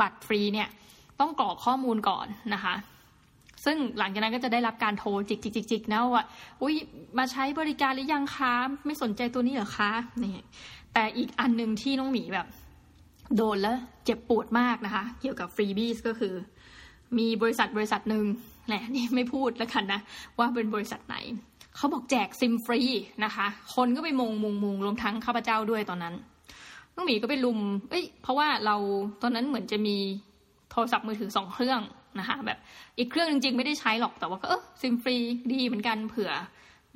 บัตรฟรีเนี่ยต้องกรอกข้อมูลก่อนนะคะ ซึ่งหลังจากนั้นก็จะได้รับการโทรจิกจิกจิกจิกนะว่าอุ้ยมาใช้บริการหรือยังคะไม่สนใจตัวนี้เหรอคะนี่แต่อีกอันหนึ่งที่น้องหมีแบบ โดนแล้วเจ็บปวดมากนะคะ เกี่ยวกับฟรีบีสก็คือ มีบริษัทบริษัทหนึ่งแหละนี่ไม่พูดแล้วกันนะ ว่าเป็นบริษัทไหน เขาบอกแจกซิมฟรีนะคะ คนก็ไปมุงมุงมุงรวมทั้งข้าพเจ้าด้วยตอนนั้นน้องหมีก็ไปลุม เอ้ย เพราะว่าเราตอนนั้นเหมือนจะมีโทรศัพท์มือถือสองเครื่องนะคะ แบบอีกเครื่องจริงๆไม่ได้ใช้หรอกแต่ว่าก็เออซิมฟรีดีเหมือนกันเผื่อ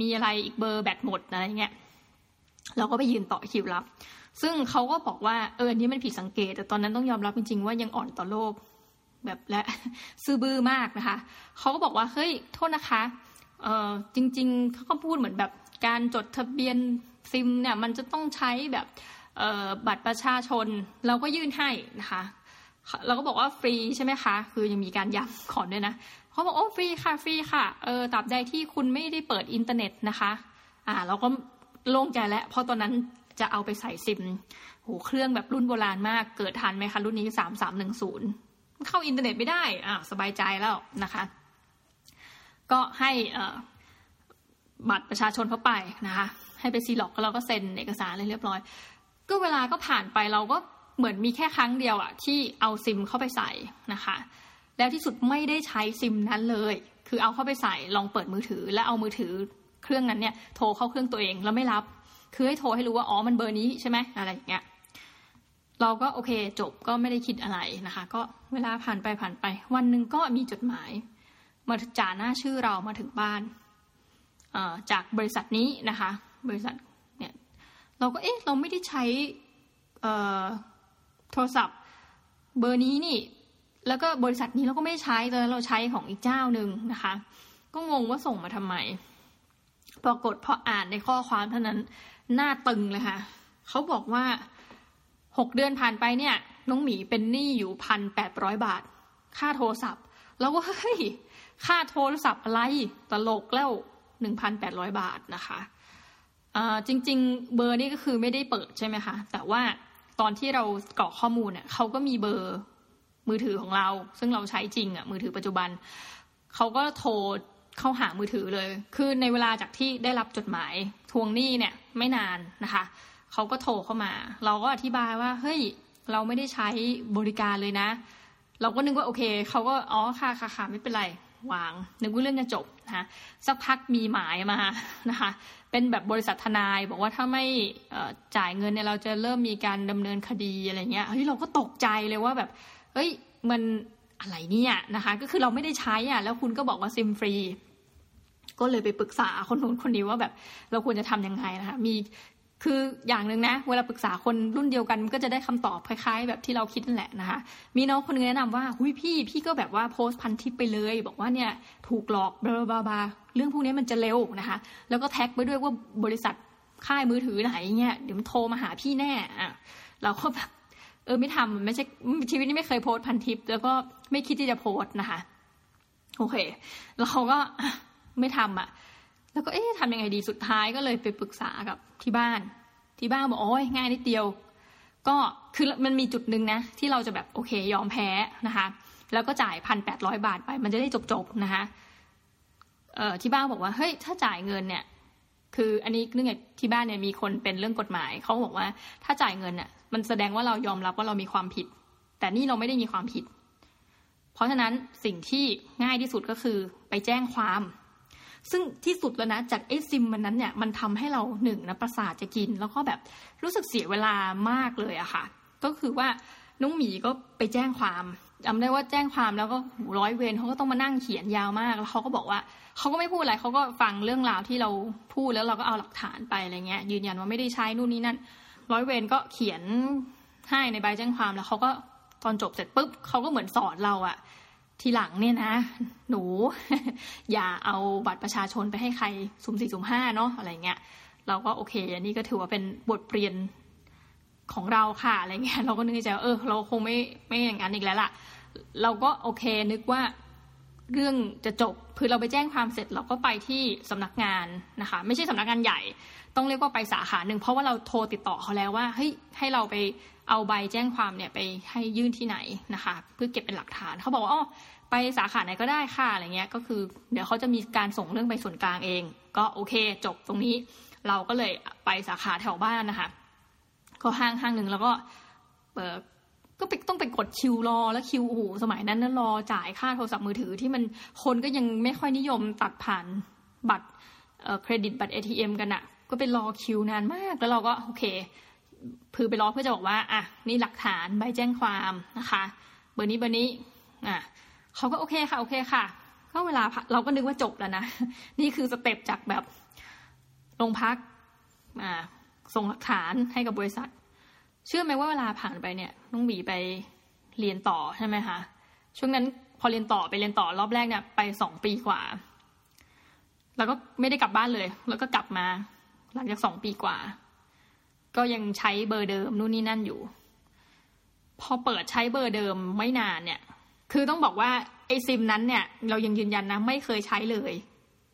มีอะไรอีกเบอร์แบตหมดอะไรเงี้ยเราก็ไปยืนต่อคิวรับ ซึ่งเขาก็บอกว่าเอออันนี้มันผิดสังเกต แต่ตอนนั้นต้องยอมรับจริงๆว่ายังอ่อนต่อโลกแบบและซื่อบื้อมากนะคะ เขาก็บอกว่าเฮ้ยโทษนะคะ เออจริง ๆเขาก็พูดเหมือนแบบการจดทะเบียนซิมเนี่ยมันจะต้องใช้แบบบัตรประชาชนเราก็ยื่นให้นะคะ เราก็บอกว่าฟรีใช่ไหมคะ คือยังมีการย้ำก่อนด้วยนะเขาบอกโอ้ฟรีค่ะฟรีค่ะเออตราบใดที่คุณไม่ได้เปิดอินเทอร์เน็ตนะคะ อ่า เราก็โล่งใจแล้วเพราะตอนนั้นจะเอาไปใส่ซิมโหเครื่องแบบรุ่นโบราณมากเกิดทันไหมคะ รุ่นนี้สามสามหนึ่งศูนย์เข้าอินเทอร์เน็ตไม่ได้อ่าสบายใจแล้วนะคะ ก็ให้บัตรประชาชนเข้าไปนะคะ ให้ไปซีร็อกซ์แล้วเราก็เซ็นเอกสารอะไรเรียบร้อย ก็เวลาก็ผ่านไปเราก็เหมือนมีแค่ครั้งเดียวอะที่เอาซิมเข้าไปใส่นะคะ แล้วที่สุดไม่ได้ใช้ซิมนั้นเลย คือเอาเข้าไปใส่ลองเปิดมือถือ แล้วเอามือถือเครื่องนั้นเนี่ยโทรเข้าเครื่องตัวเองแล้วไม่รับ คือให้โทรให้รู้ว่าอ๋อมันเบอร์นี้ใช่ไหมอะไรอย่างเงี้ยเราก็โอเคจบก็ไม่ได้คิดอะไรนะคะ ก็เวลาผ่านไปผ่านไป วันหนึ่งก็มีจดหมาย มาจ่าหน้าชื่อเรามาถึงบ้าน จากบริษัทนี้นะคะ บริษัทเนี่ยเราก็เอ๊ะเราไม่ได้ใช้โทรศัพท์เบอร์นี้นี่ แล้วก็บริษัทนี้เราก็ไม่ใช้ตอนเราใช้ของอีกเจ้าหนึ่งนะคะ ก็งงว่าส่งมาทำไม ปรากฏพออ่านในข้อความเท่านั้นหน้าตึงเลยค่ะเขาบอกว่าหกเดือนผ่านไปเนี่ย น้องหมีเป็นหนี้อยู่พันแปดร้อยบาท ค่าโทรศัพท์ แล้วก็เฮ้ย ค่าโทรศัพท์อะไรตลกแล้วหนึ่งพันแปดร้อยบาทนะคะจริง ๆ เบอร์นี้ก็คือไม่ได้เปิดใช่ไหมคะ แต่ว่าตอนที่เรากรอกข้อมูลเนี่ยเขาก็มีเบอร์มือถือของเรา ซึ่งเราใช้จริงอะมือถือปัจจุบันเขาก็โทรเข้าหามือถือเลย คือในเวลาจากที่ได้รับจดหมายทวงหนี้เนี่ยไม่นานนะคะเขาก็โทรเข้ามา เราก็อธิบายว่าเฮ้ยเราไม่ได้ใช้บริการเลยนะ เราก็นึกว่าโอเคเขาก็อ๋อค่ะค่ะค่ะไม่เป็นไร วางนึกว่าเรื่องจะจบนะสักพักมีหมายมานะคะเป็นแบบบริษัททนายบอกว่าถ้าไม่จ่ายเงินเนี่ยเราจะเริ่มมีการดำเนินคดีอะไรเงี้ยเฮ้ยเราก็ตกใจเลยว่าแบบเฮ้ยมันอะไรเนี่ยนะคะก็คือเราไม่ได้ใช้อะแล้วคุณก็บอกว่าซิมฟรีก็เลยไปปรึกษาคนนู้นคนนี้ว่าแบบเราควรจะทํำยังไงนะคะมี คืออย่างหนึ่งนะ เวลาปรึกษาคนรุ่นเดียวกันก็จะได้คำตอบคล้ายๆ แบบที่เราคิดนั่นแหละนะคะ มีน้องคนนึงแนะนำว่าหุยพี่พี่ก็แบบว่าโพสต์พันทิปไปเลย บอกว่าเนี่ยถูกหลอกบลาบลาบาเรื่องพวกนี้มันจะเร็วนะคะ แล้วก็แท็กไปด้วยว่าบริษัทค่ายมือถือไหนเนี่ยเดี๋ยวมันโทรมาหาพี่แน่อะเราก็แบบเออไม่ทำไม่ใช่ชีวิตนี้ไม่เคยโพสต์พันทิป แล้วก็ไม่คิดที่จะโพสต์นะคะ โอเค แล้วเขาก็ไม่ทำอะ แล้วก็เอ๊ะทำยังไงดีสุดท้ายก็เลยไปปรึกษากับที่บ้าน ที่บ้านบอกโอ้ยง่ายนิดเดียว ก็คือมันมีจุดหนึ่งนะ ที่เราจะแบบโอเค ยอมแพ้นะคะ แล้วก็จ่ายพันแปดร้อยบาทไป มันจะได้จบๆนะคะเอ่อที่บ้านบอกว่าเฮ้ยถ้าจ่ายเงินเนี่ย คืออันนี้เนื่องจากที่บ้านเนี่ยมีคนเป็นเรื่องกฎหมายเขาบอกว่าถ้าจ่ายเงินเนี่ยมันแสดงว่าเรายอมรับว่าเรามีความผิด แต่นี่เราไม่ได้มีความผิด เพราะฉะนั้นสิ่งที่ง่ายที่สุดก็คือไปแจ้งความ ซึ่งที่สุดแล้วนะจากไอซิมมันนั้นเนี่ยมันทำให้เราหนึ่งนะประสาทจะกิน แล้วก็แบบรู้สึกเสียเวลามากเลยอะค่ะ ก็คือว่าน้องหมีก็ไปแจ้งความจำได้ว่าแจ้งความแล้วก็ร้อยเวรเขาก็ต้องมานั่งเขียนยาวมากแล้วเขาก็บอกว่าเขาก็ไม่พูดอะไรเขาก็ฟังเรื่องราวที่เราพูดแล้วเราก็เอาหลักฐานไปอะไรเงี้ย ยืนยันว่าไม่ได้ใช้นู่นนี่นั่น ร้อยเวรก็เขียนให้ในใบแจ้งความแล้วเขาก็ตอนจบเสร็จปุ๊บเขาก็เหมือนสอนเราอะ ทีหลังเนี่ยนะ หนู อย่าเอาบัตรประชาชนไปให้ใครสุ่มสี่สุ่มห้าเนาะอะไรเงี้ยเราก็โอเคอันนี้ก็ถือว่าเป็นบทเรียนของเราค่ะอะไรเงี้ยเราก็นึกใจเออ เราคงไม่ไม่อย่างนั้นอีกแล้วล่ะ เราก็โอเคนึกว่าเรื่องจะจบคือเราไปแจ้งความเสร็จเราก็ไปที่สำนักงานนะคะ ไม่ใช่สำนักงานใหญ่ ต้องเรียกว่าไปสาขาหนึ่งเพราะว่าเราโทรติดต่อเขาแล้วว่าเฮ้ยให้เราไป เอาใบแจ้งความเนี่ยไปให้ยื่นที่ไหนนะคะ เพื่อเก็บเป็นหลักฐานเขาบอกว่าอ๋อไปสาขาไหนก็ได้ค่ะอะไรเงี้ยก็คือ เดี๋ยวเขาจะมีการส่งเรื่องไปส่วนกลางเอง ก็โอเค จบตรงนี้ เราก็เลยไปสาขาแถวบ้านนะคะ ก็ห้างห้างหนึ่งแล้วก็เปิดก็ไปต้องไปกดคิวรอแล้วคิวโอ้โหสมัยนั้นนั้นรอจ่ายค่าโทรศัพท์มือถือที่มันคนก็ยังไม่ค่อยนิยมตัดผ่านบัตรเครดิตบัตร ATM กันอะก็ไปรอคิวนานมากแล้วเราก็โอเค คือไปรอเพื่อจะบอกว่าอะนี่หลักฐานใบแจ้งความนะคะ เบอร์นี้เบอร์นี้อะเขาก็โอเคค่ะโอเคค่ะ ก็เวลาเราก็นึกว่าจบแล้วนะนี่คือสเต็ปจากแบบโรงพักอ่าส่งหลักฐานให้กับบริษัท เชื่อไหมว่าเวลาผ่านไปเนี่ยน้องหมีไปเรียนต่อใช่ไหมคะช่วงนั้นพอเรียนต่อไปเรียนต่อรอบแรกเนี่ยไปสองปีกว่า แล้วก็ไม่ได้กลับบ้านเลย แล้วก็กลับมา หลังจากสองปีกว่า ก็ยังใช้เบอร์เดิมนู่นนี่นั่นอยู่ พอเปิดใช้เบอร์เดิมไม่นานเนี่ย คือต้องบอกว่าไอซิมนั้นเนี่ย เรายังยืนยันนะไม่เคยใช้เลย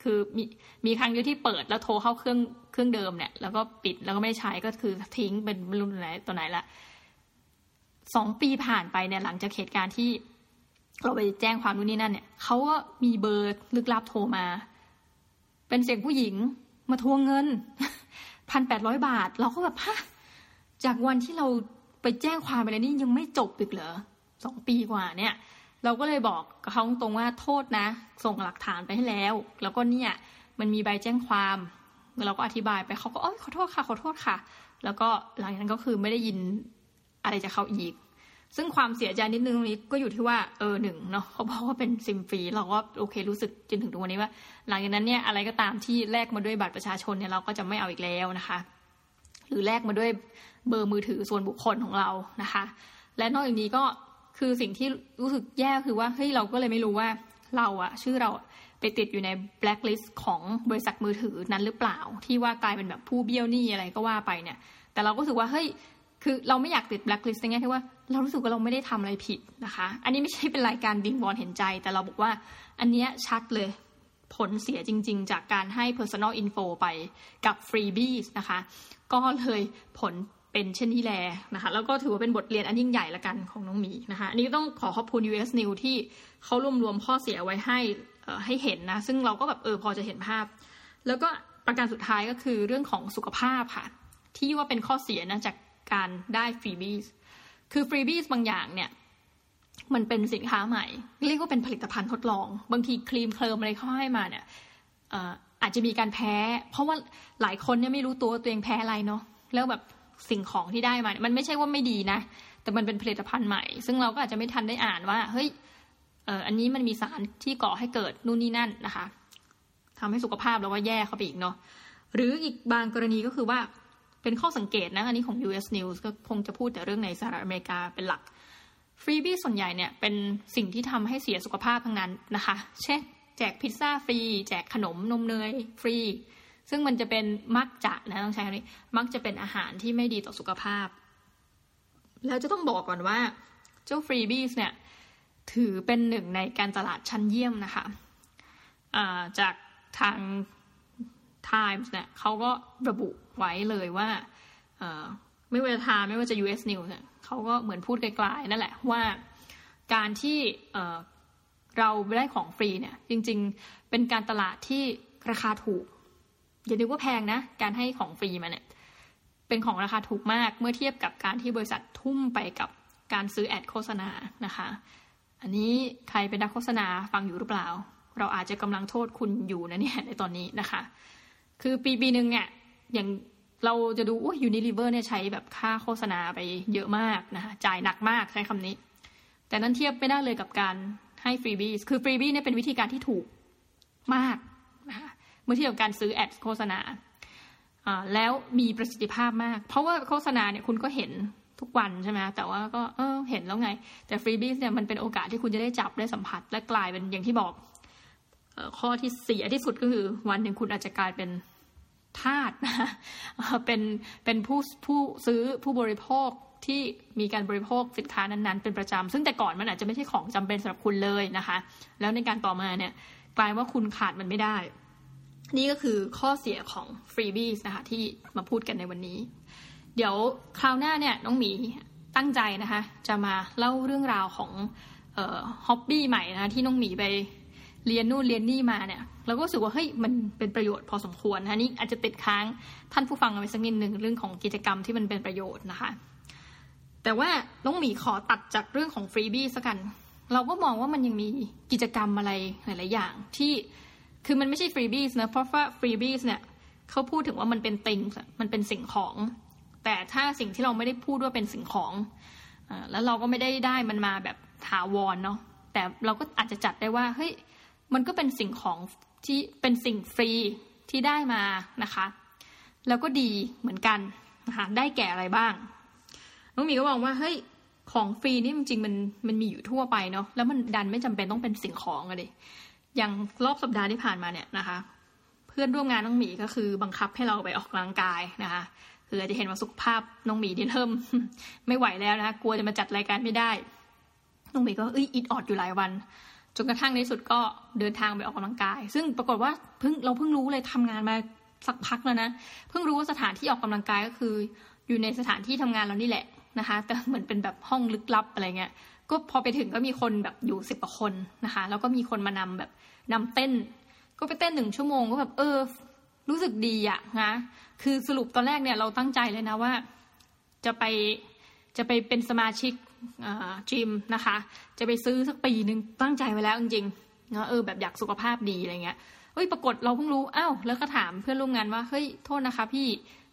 คือมีมีครั้งเดียวที่เปิดแล้วโทรเข้าเครื่องเครื่องเดิมเนี่ย แล้วก็ปิดแล้วก็ไม่ใช้ก็คือทิ้งเป็นรุ่นไหนตัวไหนละสองปีผ่านไปเนี่ยหลังจากเหตุการณ์ที่เราไปแจ้งความนู่นนี่นั่นเนี่ยเขาก็มีเบอร์ลึกลับโทรมา เป็นเสียงผู้หญิงมาทวงเงิน พันแปดร้อยบาท เราก็แบบฮะจากวันที่เราไปแจ้งความไปแล้วนี่ยังไม่จบอีกเหรอสองปีกว่าเนี่ย เราก็เลยบอกเขาตรงว่าโทษนะ ส่งหลักฐานไปให้แล้ว แล้วก็เนี่ยมันมีใบแจ้งความ เราก็อธิบายไปเขาก็อ้อขอโทษค่ะขอโทษค่ะ แล้วก็หลังจากนั้นก็คือไม่ได้ยินอะไรจากเขาอีก ซึ่งความเสียใจนิดนึงตรงนี้ก็อยู่ที่ว่าเออหนึ่งเนาะเขาบอกว่าเป็นซิมฟรีเราก็โอเครู้สึกจนถึงตรงวันนี้ว่า หลังจากนั้นเนี่ยอะไรก็ตามที่แลกมาด้วยบัตรประชาชนเนี่ยเราก็จะไม่เอาอีกแล้วนะคะ หรือแลกมาด้วยเบอร์มือถือส่วนบุคคลของเรานะคะ และนอกจากนี้ก็คือสิ่งที่รู้สึกแย่คือว่าเฮ้ยเราก็เลยไม่รู้ว่าเราอะชื่อเราไปติดอยู่ในแบล็คลิสต์ของบริษัทมือถือนั้นหรือเปล่า ที่ว่ากลายเป็นแบบผู้เบี้ยวหนี้อะไรก็ว่าไปเนี่ย แต่เราก็รู้สึกว่าเฮ้ยคือเราไม่อยากติดแบล็คลิสต์ในแง่ที่ว่า เรารู้สึกว่าเราไม่ได้ทำอะไรผิดนะคะ อันนี้ไม่ใช่เป็นรายการวิงวอนเห็นใจ แต่เราบอกว่าอันเนี้ยชัดเลยผลเสียจริง ๆ จากการให้ personal info ไปกับ freebies นะคะ ก็เลยผลเป็นเช่นนี้แลนะคะ แล้วก็ถือว่าเป็นบทเรียนอันยิ่งใหญ่ละกันของน้องหมีนะคะ อันนี้ต้องขอขอบคุณ US News ที่เขารวมรวมข้อเสียไว้ให้ให้เห็นนะ ซึ่งเราก็แบบเออพอจะเห็นภาพ แล้วก็ประการสุดท้ายก็คือเรื่องของสุขภาพค่ะ ที่ว่าเป็นข้อเสียนะจากการได้ฟรีบีส คือฟรีบีสบางอย่างเนี่ยมันเป็นสินค้าใหม่ เรียกว่าเป็นผลิตภัณฑ์ทดลอง บางทีครีมเคลิมอะไรเขาให้มาเนี่ยอาจจะมีการแพ้ เพราะว่าหลายคนเนี่ยไม่รู้ตัวตัวเองแพ้อะไรเนาะแล้วแบบสิ่งของที่ได้มาเนี่ยมันไม่ใช่ว่าไม่ดีนะ แต่มันเป็นผลิตภัณฑ์ใหม่ ซึ่งเราก็อาจจะไม่ทันได้อ่านว่าเฮ้ยอันนี้มันมีสารที่ก่อให้เกิดนู่นนี่นั่นนะคะทำให้สุขภาพเราก็แย่เข้าไปอีกเนาะหรืออีกบางกรณีก็คือว่า เป็นข้อสังเกตนะ อันนี้ของ US News ก็คงจะพูดแต่เรื่องในสหรัฐอเมริกาเป็นหลัก ฟรีบี้ส่วนใหญ่เนี่ยเป็นสิ่งที่ทำให้เสียสุขภาพทั้งนั้นนะคะ เช่นแจกพิซซ่าฟรี แจกขนมนมเนยฟรี ซึ่งมันจะเป็นมักจะนะต้องใช้คำนี้มักจะเป็นอาหารที่ไม่ดีต่อสุขภาพ แล้วจะต้องบอกก่อนว่าเจ้าฟรีบี้เนี่ยถือเป็นหนึ่งในการตลาดชั้นเยี่ยมนะคะะจากทาง Times เนี่ยเขาก็ระบุไว้เลยว่าไม่ว่าจะทาไม่ว่าจะ US News เนี่ยเขาก็เหมือนพูดไกลๆนั่นแหละว่าการที่เราได้ของฟรีเนี่ยจริงๆเป็นการตลาดที่ราคาถูก อย่าดูว่าแพงนะ การให้ของฟรีมาเนี่ยเป็นของราคาถูกมากเมื่อเทียบกับการที่บริษัททุ่มไปกับการซื้อแอดโฆษณานะคะ อันนี้ใครเป็นนักโฆษณาฟังอยู่หรือเปล่า เราอาจจะกำลังโทษคุณอยู่นะเนี่ยในตอนนี้นะคะ คือปีปีหนึ่งเนี่ยอย่างเราจะดูว่ายูนิลิเวอร์เนี่ยใช้แบบค่าโฆษณาไปเยอะมากนะคะจ่ายหนักมากใช้คำนี้ แต่นั้นเทียบไม่ได้เลยกับการให้ freebie คือ freebie เนี่ยเป็นวิธีการที่ถูกมากนะคะเมื่อเทียบกับการซื้อ ad โฆษณาแล้วมีประสิทธิภาพมาก เพราะว่าโฆษณาเนี่ยคุณก็เห็นทุกวันใช่ไหมแต่ว่าก็เออเห็นแล้วไง แต่ freebie เนี่ยมันเป็นโอกาสที่คุณจะได้จับได้สัมผัสและกลายเป็นอย่างที่บอก ข้อที่เสียที่สุดก็คือวันหนึ่งคุณอาจจะกลายเป็นทาสนะเป็นเป็นผู้ผู้ซื้อผู้บริโภคที่มีการบริโภคสินค้านั้นๆ เป็นประจำซึ่งแต่ก่อนมันอาจจะไม่ใช่ของจำเป็นสำหรับคุณเลยนะคะ แล้วในการต่อมาเนี่ยกลายว่าคุณขาดมันไม่ได้ นี่ก็คือข้อเสียของฟรีบีสนะคะที่มาพูดกันในวันนี้ เดี๋ยวคราวหน้าเนี่ยน้องหมีตั้งใจนะคะ จะมาเล่าเรื่องราวของฮ็อบบี้ใหม่นะะที่น้องหมีไป เรียนนู่นเรียนนี่มาเนี่ยเราก็รู้สึกว่าเฮ้ยมันเป็นประโยชน์พอสมควรนะนี่อาจจะติดค้างท่านผู้ฟังเอาไว้สักนิดหนึ่งเรื่องของกิจกรรมที่มันเป็นประโยชน์นะคะ แต่ว่าน้องหมีขอตัดจากเรื่องของฟรีบี้สักกันเราก็มองว่ามันยังมีกิจกรรมอะไรหลาย ๆ อย่างที่คือมันไม่ใช่ฟรีบี้นะเพราะว่าฟรีบี้เนี่ยเขาพูดถึงว่ามันเป็นติงมันเป็นสิ่งของ แต่ถ้าสิ่งที่เราไม่ได้พูดว่าเป็นสิ่งของแล้วเราก็ไม่ได้ได้มันมาแบบถาวรเนาะแต่เราก็อาจจะจัดได้ว่าเฮ้ย มันก็เป็นสิ่งของที่เป็นสิ่งฟรีที่ได้มานะคะ แล้วก็ดีเหมือนกันนะคะได้แก่อะไรบ้างน้องมีก็บอกว่าเฮ้ยของฟรีนี่จริงๆมันมันมีอยู่ทั่วไปเนาะแล้วมันดันไม่จำเป็นต้องเป็นสิ่งของอะดิอย่างรอบสัปดาห์ที่ผ่านมาเนี่ยนะคะ เพื่อนร่วมงานน้องหมีก็คือบังคับให้เราไปออกกำลังกายนะคะคืออาจจะเห็นว่าสุขภาพน้องหมีนี่เริ่ม ไม่ไหวแล้วนะคะกลัวจะมาจัดรายการไม่ได้น้องหมีก็เอ้ยอิดออดอยู่หลายวัน จนกระทั่งในสุดก็เดินทางไปออกกำลังกาย ซึ่งปรากฏว่าเพิ่งเราเพิ่งรู้เลยทำงานมาสักพักแล้วนะ เพิ่งรู้ว่าสถานที่ออกกำลังกายก็คือ อยู่ในสถานที่ทำงานเรานี่แหละนะคะ แต่เหมือนเป็นแบบห้องลึกลับอะไรเงี้ย ก็พอไปถึงก็มีคนแบบอยู่สิบกว่าคนนะคะ แล้วก็มีคนมานำแบบนำเต้น ก็ไปเต้นหนึ่งชั่วโมงก็แบบเออ รู้สึกดีอะนะ คือสรุปตอนแรกเนี่ยเราตั้งใจเลยนะว่า จะไปจะไปเป็นสมาชิก จิมนะคะ จะไปซื้อสักปีหนึ่งตั้งใจไว้แล้วจริงๆเนาะเออแบบอยากสุขภาพดีอะไรเงี้ยเฮ้ยปรากฏเราเพิ่งรู้อ้าวแล้วก็ถามเพื่อนร่วมงานว่าเฮ้ยโทษนะคะ พี่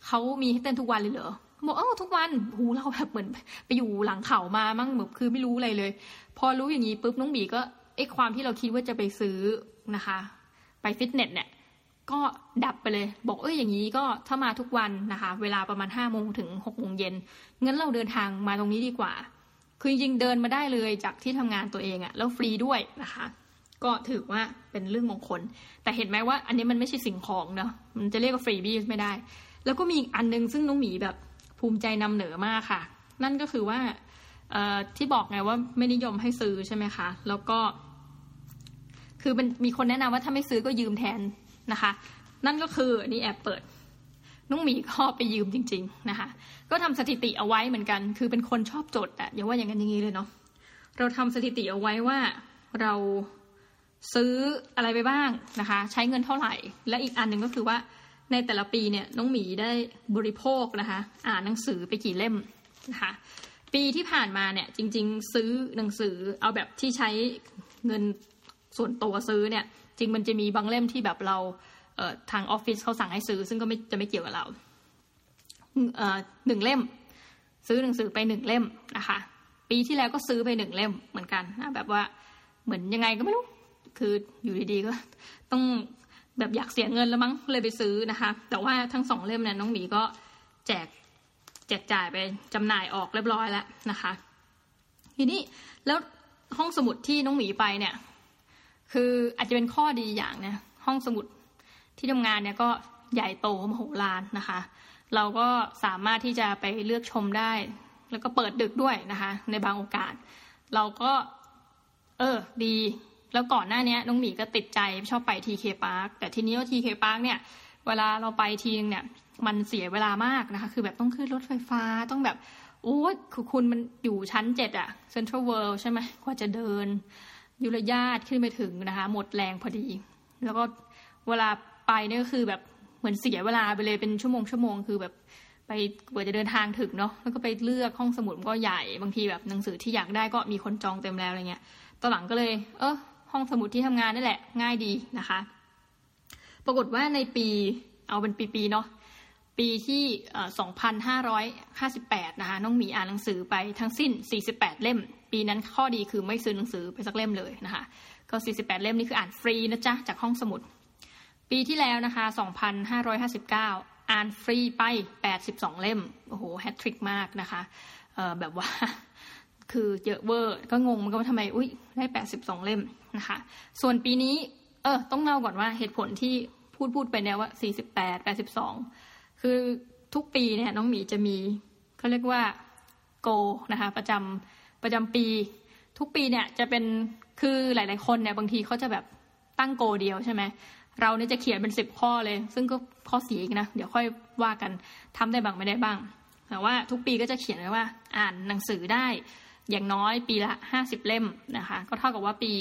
เขามีให้เต้นทุกวันเลยเหรอบอกเออทุกวันหูเราแบบเหมือนไปอยู่หลังเขามามั่งแบบคือไม่รู้อะไรเลย พอรู้อย่างนี้ปุ๊บน้องบีก็ไอ้ความที่เราคิดว่าจะไปซื้อนะคะ ไปฟิตเนสเนี่ยก็ดับไปเลย บอกเอ้ยอย่างนี้ก็ถ้ามาทุกวันนะคะ เวลาประมาณห้าโมงถึงหกโมงเย็นงั้นเราเดินทางมาตรงนี้ดีกว่า คือจริงๆเดินมาได้เลยจากที่ทำงานตัวเองอะแล้วฟรีด้วยนะคะ ก็ถือว่าเป็นเรื่องมงคล แต่เห็นไหมว่าอันนี้มันไม่ใช่สิ่งของเนาะมันจะเรียกว่าฟรีบี้ไม่ได้ แล้วก็มีอีกอันนึงซึ่งน้องหมีแบบภูมิใจนำเหนือมากค่ะ นั่นก็คือว่าที่บอกไงว่าไม่นิยมให้ซื้อใช่ไหมคะ แล้วก็ คือมันมีคนแนะนำว่าถ้าไม่ซื้อก็ยืมแทนนะคะ นั่นก็คืออันนี้แอบเปิด น้องหมีก็ไปยืมจริง ๆนะคะ ก็ทำสถิติเอาไว้เหมือนกัน คือเป็นคนชอบจดอะอย่าว่าอย่างนั้นอย่างนี้เลยเนาะเราทำสถิติเอาไว้ว่าเราซื้ออะไรไปบ้างนะคะ ใช้เงินเท่าไหร่ และอีกอันหนึ่งก็คือว่าในแต่ละปีเนี่ยน้องหมีได้บริโภคนะคะ อ่านหนังสือไปกี่เล่มนะคะ ปีที่ผ่านมาเนี่ยจริง ๆ ซื้อหนังสือเอาแบบที่ใช้เงินส่วนตัวซื้อเนี่ย จริงมันจะมีบางเล่มที่แบบเรา ทางออฟฟิศเขาสั่งให้ซื้อ ซึ่งก็ไม่จะไม่เกี่ยวกับเราหนึ่งเล่ม ซื้อหนังสือไปหนึ่งเล่มนะคะปีที่แล้วก็ซื้อไปหนึ่งเล่มเหมือนกันนะแบบว่าเหมือนยังไงก็ไม่รู้ คืออยู่ดีๆก็ต้องแบบอยากเสียเงินแล้วมั้งเลยไปซื้อนะคะ แต่ว่าทั้งสองเล่มเนี่ยน้องหมีก็แจกแจกจ่ายไปจำหน่ายออกเรียบร้อยแล้วนะคะ ทีนี้แล้วห้องสมุดที่น้องหมีไปเนี่ย คืออาจจะเป็นข้อดีอย่างเนี่ยห้องสมุด ที่ทำงานเนี่ยก็ใหญ่โตมโหฬารนะคะ เราก็สามารถที่จะไปเลือกชมได้ แล้วก็เปิดดึกด้วยนะคะ ในบางโอกาส เราก็ เออ ดี แล้วก่อนหน้านี้น้องหมีก็ติดใจชอบไปทีเคพาร์คแต่ทีนี้ว่าทีเคพาร์คเนี่ย เวลาเราไปทีนึงเนี่ย มันเสียเวลามากนะคะ คือแบบต้องขึ้นรถไฟฟ้าต้องแบบโอ้คือคุณมันอยู่ชั้นเจ็ดอะเซ็นทรัลเวิลด์ใช่ไหมกว่าจะเดิน ยุรยาตรขึ้นไปถึงนะคะ หมดแรงพอดี แล้วก็เวลา ไปเนี่ยก็คือแบบเหมือนเสียเวลาไปเลยเป็นชั่วโมงชั่วโมงคือแบบไปกว่าจะเดินทางถึงเนาะแล้วก็ไปเลือกห้องสมุดก็ใหญ่บางทีแบบหนังสือที่อยากได้ก็มีคนจองเต็มแล้วอะไรเงี้ยตอนหลังก็เลย เออห้องสมุดที่ทำงานนั่แหละ ง่ายดีนะคะ ปรากฏว่าในปีเอาเป็นปีๆเนาะปีที่ 2,558 นะคะ น้องหมีอ่านหนังสือไปทั้งสิ้น 48 เล่ม ปีนั้นข้อดีคือไม่ซื้อหนังสือไปสักเล่มเลยนะคะ ก็ 48 เล่มนี่คืออ่านฟรีนะจ๊ะ จากห้องสมุด ปีที่แล้วนะคะ 2,559 อ่านฟรีไป 82 เล่ม โอ้โห แฮตทริกมากนะคะแบบว่าคือเยอะเวอร์ ก็งงมันก็ว่าทำไม อุ้ยได้แปดสิบสองเล่มนะคะ ส่วนปีนี้ เออ ต้องเล่าก่อนว่าเหตุผลที่พูดพูดไปเนี่ยว่าสี่สิบแปดแปดสิบสองคือทุกปีเนี่ยน้องหมีจะมีเขาเรียกว่าโกนะคะ ประจำประจำปี ทุกปีเนี่ยจะเป็นคือหลาย ๆ คนเนี่ยบางทีเขาจะแบบตั้งโกเดียวใช่ไหม เราเนี่ยจะเขียนเป็นสิบข้อเลย ซึ่งก็ข้อสีอีกนะ เดี๋ยวค่อยว่ากันทำได้บ้างไม่ได้บ้าง แต่ว่าทุกปีก็จะเขียนไว้ว่า อ่านหนังสือได้ อย่างน้อยปีละห้าสิบเล่มนะคะ ก็เท่ากับว่าปี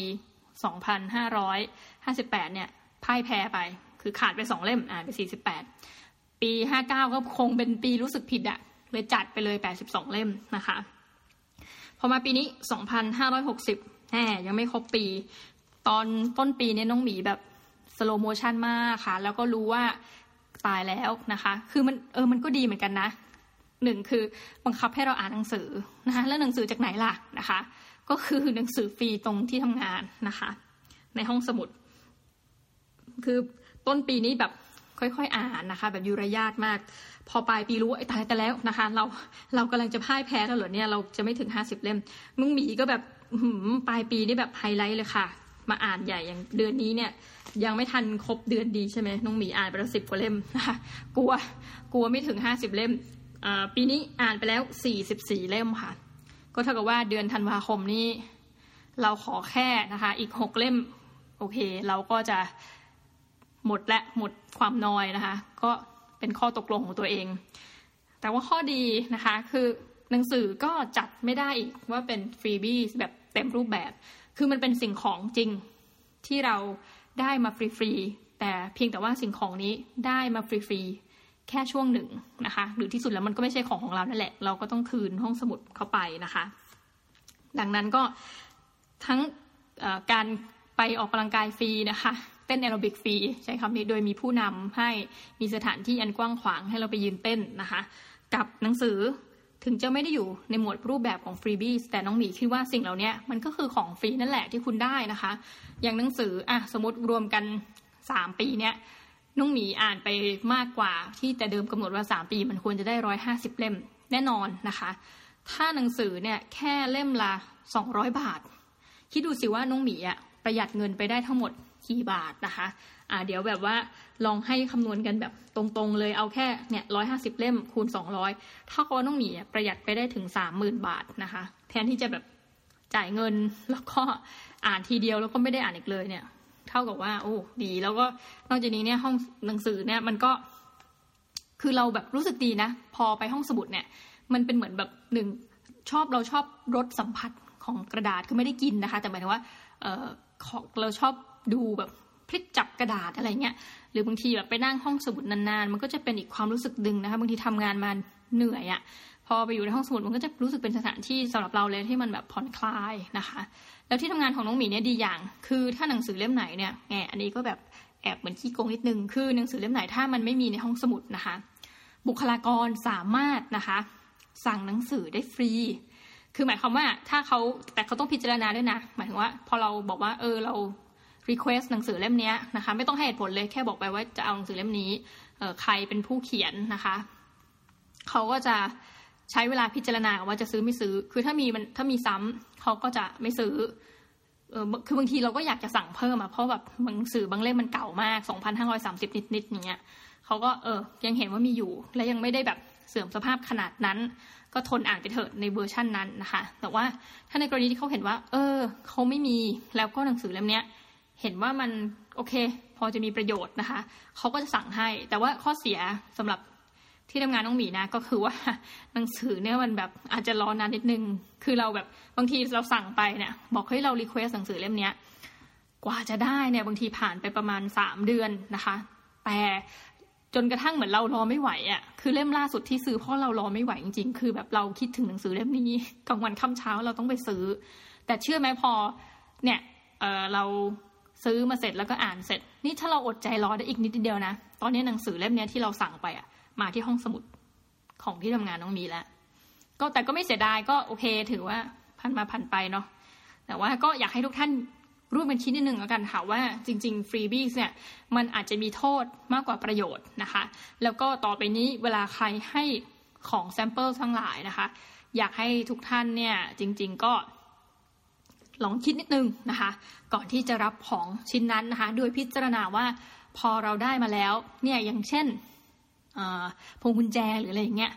สองพันห้าร้อยห้าสิบแปดเนี่ยพ่ายแพ้ไป คือขาดไปสองเล่ม อ่านไปสี่สิบแปดปีห้าเก้าก็คงเป็นปีรู้สึกผิดอะเลยจัดไปเลยแปดสิบสองเล่มนะคะ พอมาปีนี้สองพันห้าร้อยหกสิบแหมยังไม่ครบปี ตอนต้นปีเนี่ยน้องหมีแบบ slow motion มากค่ะ แล้วก็รู้ว่าตายแล้วนะคะ คือมันเออมันก็ดีเหมือนกันนะหนึ่งคือบังคับให้เราอ่านหนังสือนะคะแล้วหนังสือจากไหนล่ะนะคะ ก็คือหนังสือฟรีตรงที่ทำงานนะคะ ในห้องสมุด คือต้นปีนี้แบบค่อยๆ อ่านนะคะ แบบยุรยาตรมาก พอปลายปีรู้ไอ้ตายแต่แล้วนะคะ เราเรากำลังจะพ่ายแพ้แล้วเหรอเนี่ยเราจะไม่ถึงห้าสิบเล่มมึงหมีก็แบบปลายปีนี่แบบไฮไลท์เลยค่ะ มาอ่านใหญ่อย่างเดือนนี้เนี่ยยังไม่ทันครบเดือนดีใช่ไหมน้องหมีอ่านไปแล้วสิบกว่าเล่มนะคะกลัวกลัวไม่ถึงห้าสิบเล่มปีนี้อ่านไปแล้วสี่สิบสี่เล่มค่ะ ก็เท่ากับว่าเดือนธันวาคมนี้เราขอแค่นะคะ อีกหกเล่มโอเค เราก็จะหมดและหมดความน้อยนะคะ ก็เป็นข้อตกลงของตัวเอง แต่ว่าข้อดีนะคะ คือหนังสือก็จัดไม่ได้อีกว่าเป็นฟรีบี้แบบเต็มรูปแบบ คือมันเป็นสิ่งของจริงที่เราได้มาฟรีๆแต่เพียงแต่ว่าสิ่งของนี้ได้มาฟรีๆแค่ช่วงหนึ่งนะคะ หรือที่สุดแล้วมันก็ไม่ใช่ของของเรานั่นแหละ เราก็ต้องคืนห้องสมุดเข้าไปนะคะ ดังนั้นก็ทั้งการไปออกกำลังกายฟรีนะคะเต้นแอโรบิกฟรีใช้คำนี้โดยมีผู้นำให้มีสถานที่อันกว้างขวางให้เราไปยืนเต้นนะคะ กับหนังสือ ถึงจะไม่ได้อยู่ในหมวดรูปแบบของฟรีบี้แต่น้องหมีคิดว่าสิ่งเหล่านี้มันก็คือของฟรีนั่นแหละที่คุณได้นะคะ อย่างหนังสืออะสมมติรวมกันสามปีเนี้ยน้องหมีอ่านไปมากกว่าที่แต่เดิมกำหนดว่าสามปี มันควรจะได้ร้อยห้าสิบเล่มแน่นอนนะคะ ถ้าหนังสือเนี่ยแค่เล่มละสองร้อยบาท คิดดูสิว่าน้องหมีอะประหยัดเงินไปได้ทั้งหมดกี่บาทนะคะ อ่าเดี๋ยวแบบว่าลองให้คำนวณกันแบบตรงๆเลยเอาแค่เนี่ยร้อยห้าสิบเล่มคูณสองร้อยถ้าก็ต้องหมีประหยัดไปได้ถึงสามหมื่นบาทนะคะ แทนที่จะแบบจ่ายเงินแล้วก็อ่านทีเดียวแล้วก็ไม่ได้อ่านอีกเลยเนี่ย เท่ากับว่าโอ้ดี แล้วก็นอกจากนี้เนี่ยห้องหนังสือเนี่ยมันก็ คือเราแบบรู้สึกดีนะ พอไปห้องสมุดเนี่ย มันเป็นเหมือนแบบหนึ่งชอบเราชอบรสสัมผัสของกระดาษคือไม่ได้กินนะคะ แต่หมายถึงว่าเออเราชอบดูแบบ พลิกจับกระดาษอะไรเงี้ยหรือบางทีแบบไปนั่งห้องสมุดนานๆ มันก็จะเป็นอีกความรู้สึกดึงนะคะบางทีทำงานมาเหนื่อยอะพอไปอยู่ในห้องสมุดมันก็จะรู้สึกเป็นสถานที่สำหรับเราเลยที่มันแบบผ่อนคลายนะคะ แล้วที่ทำงานของน้องหมีเนี่ยดีอย่าง คือถ้าหนังสือเล่มไหนเนี่ยแหมอันนี้ก็แบบแอบเหมือนขี้โกงนิดนึงคือหนังสือเล่มไหนถ้ามันไม่มีในห้องสมุดนะคะ บุคลากรสามารถนะคะ สั่งหนังสือได้ฟรี คือหมายความว่าถ้าเขาแต่เขาต้องพิจารณาด้วยนะ หมายถึงว่า พอเราบอกว่าเออเรา request หนังสือเล่มนี้นะคะ ไม่ต้องให้เหตุผลเลยแค่บอกไปว่าจะเอาหนังสือเล่มนี้ใครเป็นผู้เขียนนะคะ เขาก็จะใช้เวลาพิจารณาว่าจะซื้อไม่ซื้อ คือถ้ามีมันถ้ามีซ้ำเขาก็จะไม่ซื้อเออคือบางทีเราก็อยากจะสั่งเพิ่มอะเพราะแบบหนังสือบางเล่มมันเก่ามาก2,530 นิดๆอย่างเงี้ยเขาก็เออยังเห็นว่ามีอยู่ และยังไม่ได้แบบเสื่อมสภาพขนาดนั้น ก็ทนอ่านไปเถิดในเวอร์ชั่นนั้นนะคะ แต่ว่าถ้าในกรณีที่เขาเห็นว่า เออเขาไม่มีแล้วก็หนังสือเล่มเนี้ย เห็นว่ามันโอเค พอจะมีประโยชน์นะคะเขาก็จะสั่งให้ แต่ว่าข้อเสียสำหรับที่ทำงานน้องหมีนะก็คือว่าหนังสือเนี่ยมันแบบอาจจะรอนานนิดนึง คือเราแบบบางทีเราสั่งไปเนี่ยบอกให้เรา request หนังสือเล่มเนี้ยกว่าจะได้เนี่ยบางทีผ่านไปประมาณสามเดือนนะคะ แต่จนกระทั่งเหมือนเรารอไม่ไหวอะ่ะคือเล่มล่าสุดที่ซื้อเพราะเรารอไม่ไหวจริงๆ คือแบบเราคิดถึงหนังสือเล่มนี้กลางวันค่ำเช้าเราต้องไปซื้อ แต่เชื่อไหมพอเนี่ยเออเรา ซื้อมาเสร็จแล้วก็อ่านเสร็จ นี่ถ้าเราอดใจรอได้อีกนิดเดียวนะ ตอนนี้หนังสือเล่มนี้ที่เราสั่งไปอะมาที่ห้องสมุดของที่ทำงานน้องหมีแล้ว ก็แต่ก็ไม่เสียดายก็โอเค ถือว่าผ่านมาผ่านไปเนาะแต่ว่าก็อยากให้ทุกท่านร่วมเป็นชิ้นหนึ่งแล้วกันค่ะว่าจริงๆ freebie เนี่ยมันอาจจะมีโทษมากกว่าประโยชน์นะคะ แล้วก็ต่อไปนี้เวลาใครให้ของ sample ทั้งหลายนะคะ อยากให้ทุกท่านเนี่ยจริง ๆ ก็ ลองคิดนิดนึงนะคะ ก่อนที่จะรับของชิ้นนั้นนะคะ โดยพิจารณาว่าพอเราได้มาแล้วเนี่ยอย่างเช่นพวงกุญแจหรืออะไรอย่างเงี้ย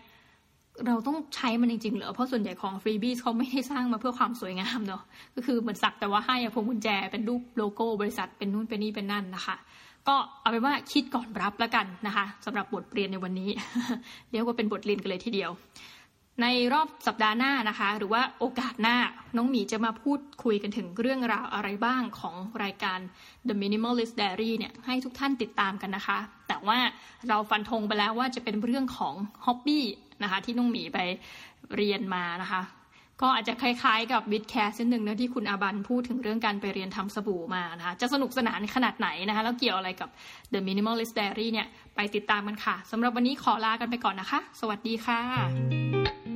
เราต้องใช้มันจริงๆเหรอเพราะส่วนใหญ่ของฟรีบี้เขาไม่ได้สร้างมาเพื่อความสวยงามเนาะก็คือเหมือนสักแต่ว่าให้พวงกุญแจเป็นรูปโลโก้บริษัทเป็นนู่นเป็นนี่เป็นนั่นนะคะ ก็เอาเป็นว่าคิดก่อนรับแล้วกันนะคะสำหรับบทเรียนในวันนี้ เรียกว่าเป็นบทเรียนกันเลยทีเดียว ในรอบสัปดาห์หน้านะคะ หรือว่าโอกาสหน้าน้องหมีจะมาพูดคุยกันถึงเรื่องราวอะไรบ้างของรายการ The Minimalist Diary เนี่ยให้ทุกท่านติดตามกันนะคะ แต่ว่าเราฟันธงไปแล้วว่าจะเป็นเรื่องของฮ็อบบี้นะคะที่น้องหมีไปเรียนมานะคะ ก็อาจจะคล้ายๆกับวิดแคสต์นึงนะที่คุณอาบันพูดถึงเรื่องการไปเรียนทำสบู่มานะคะ จะสนุกสนานขนาดไหนนะคะ แล้วเกี่ยวอะไรกับ The Minimalist Diary เนี่ยไปติดตามกันค่ะสำหรับวันนี้ขอลากันไปก่อนนะคะ สวัสดีค่ะ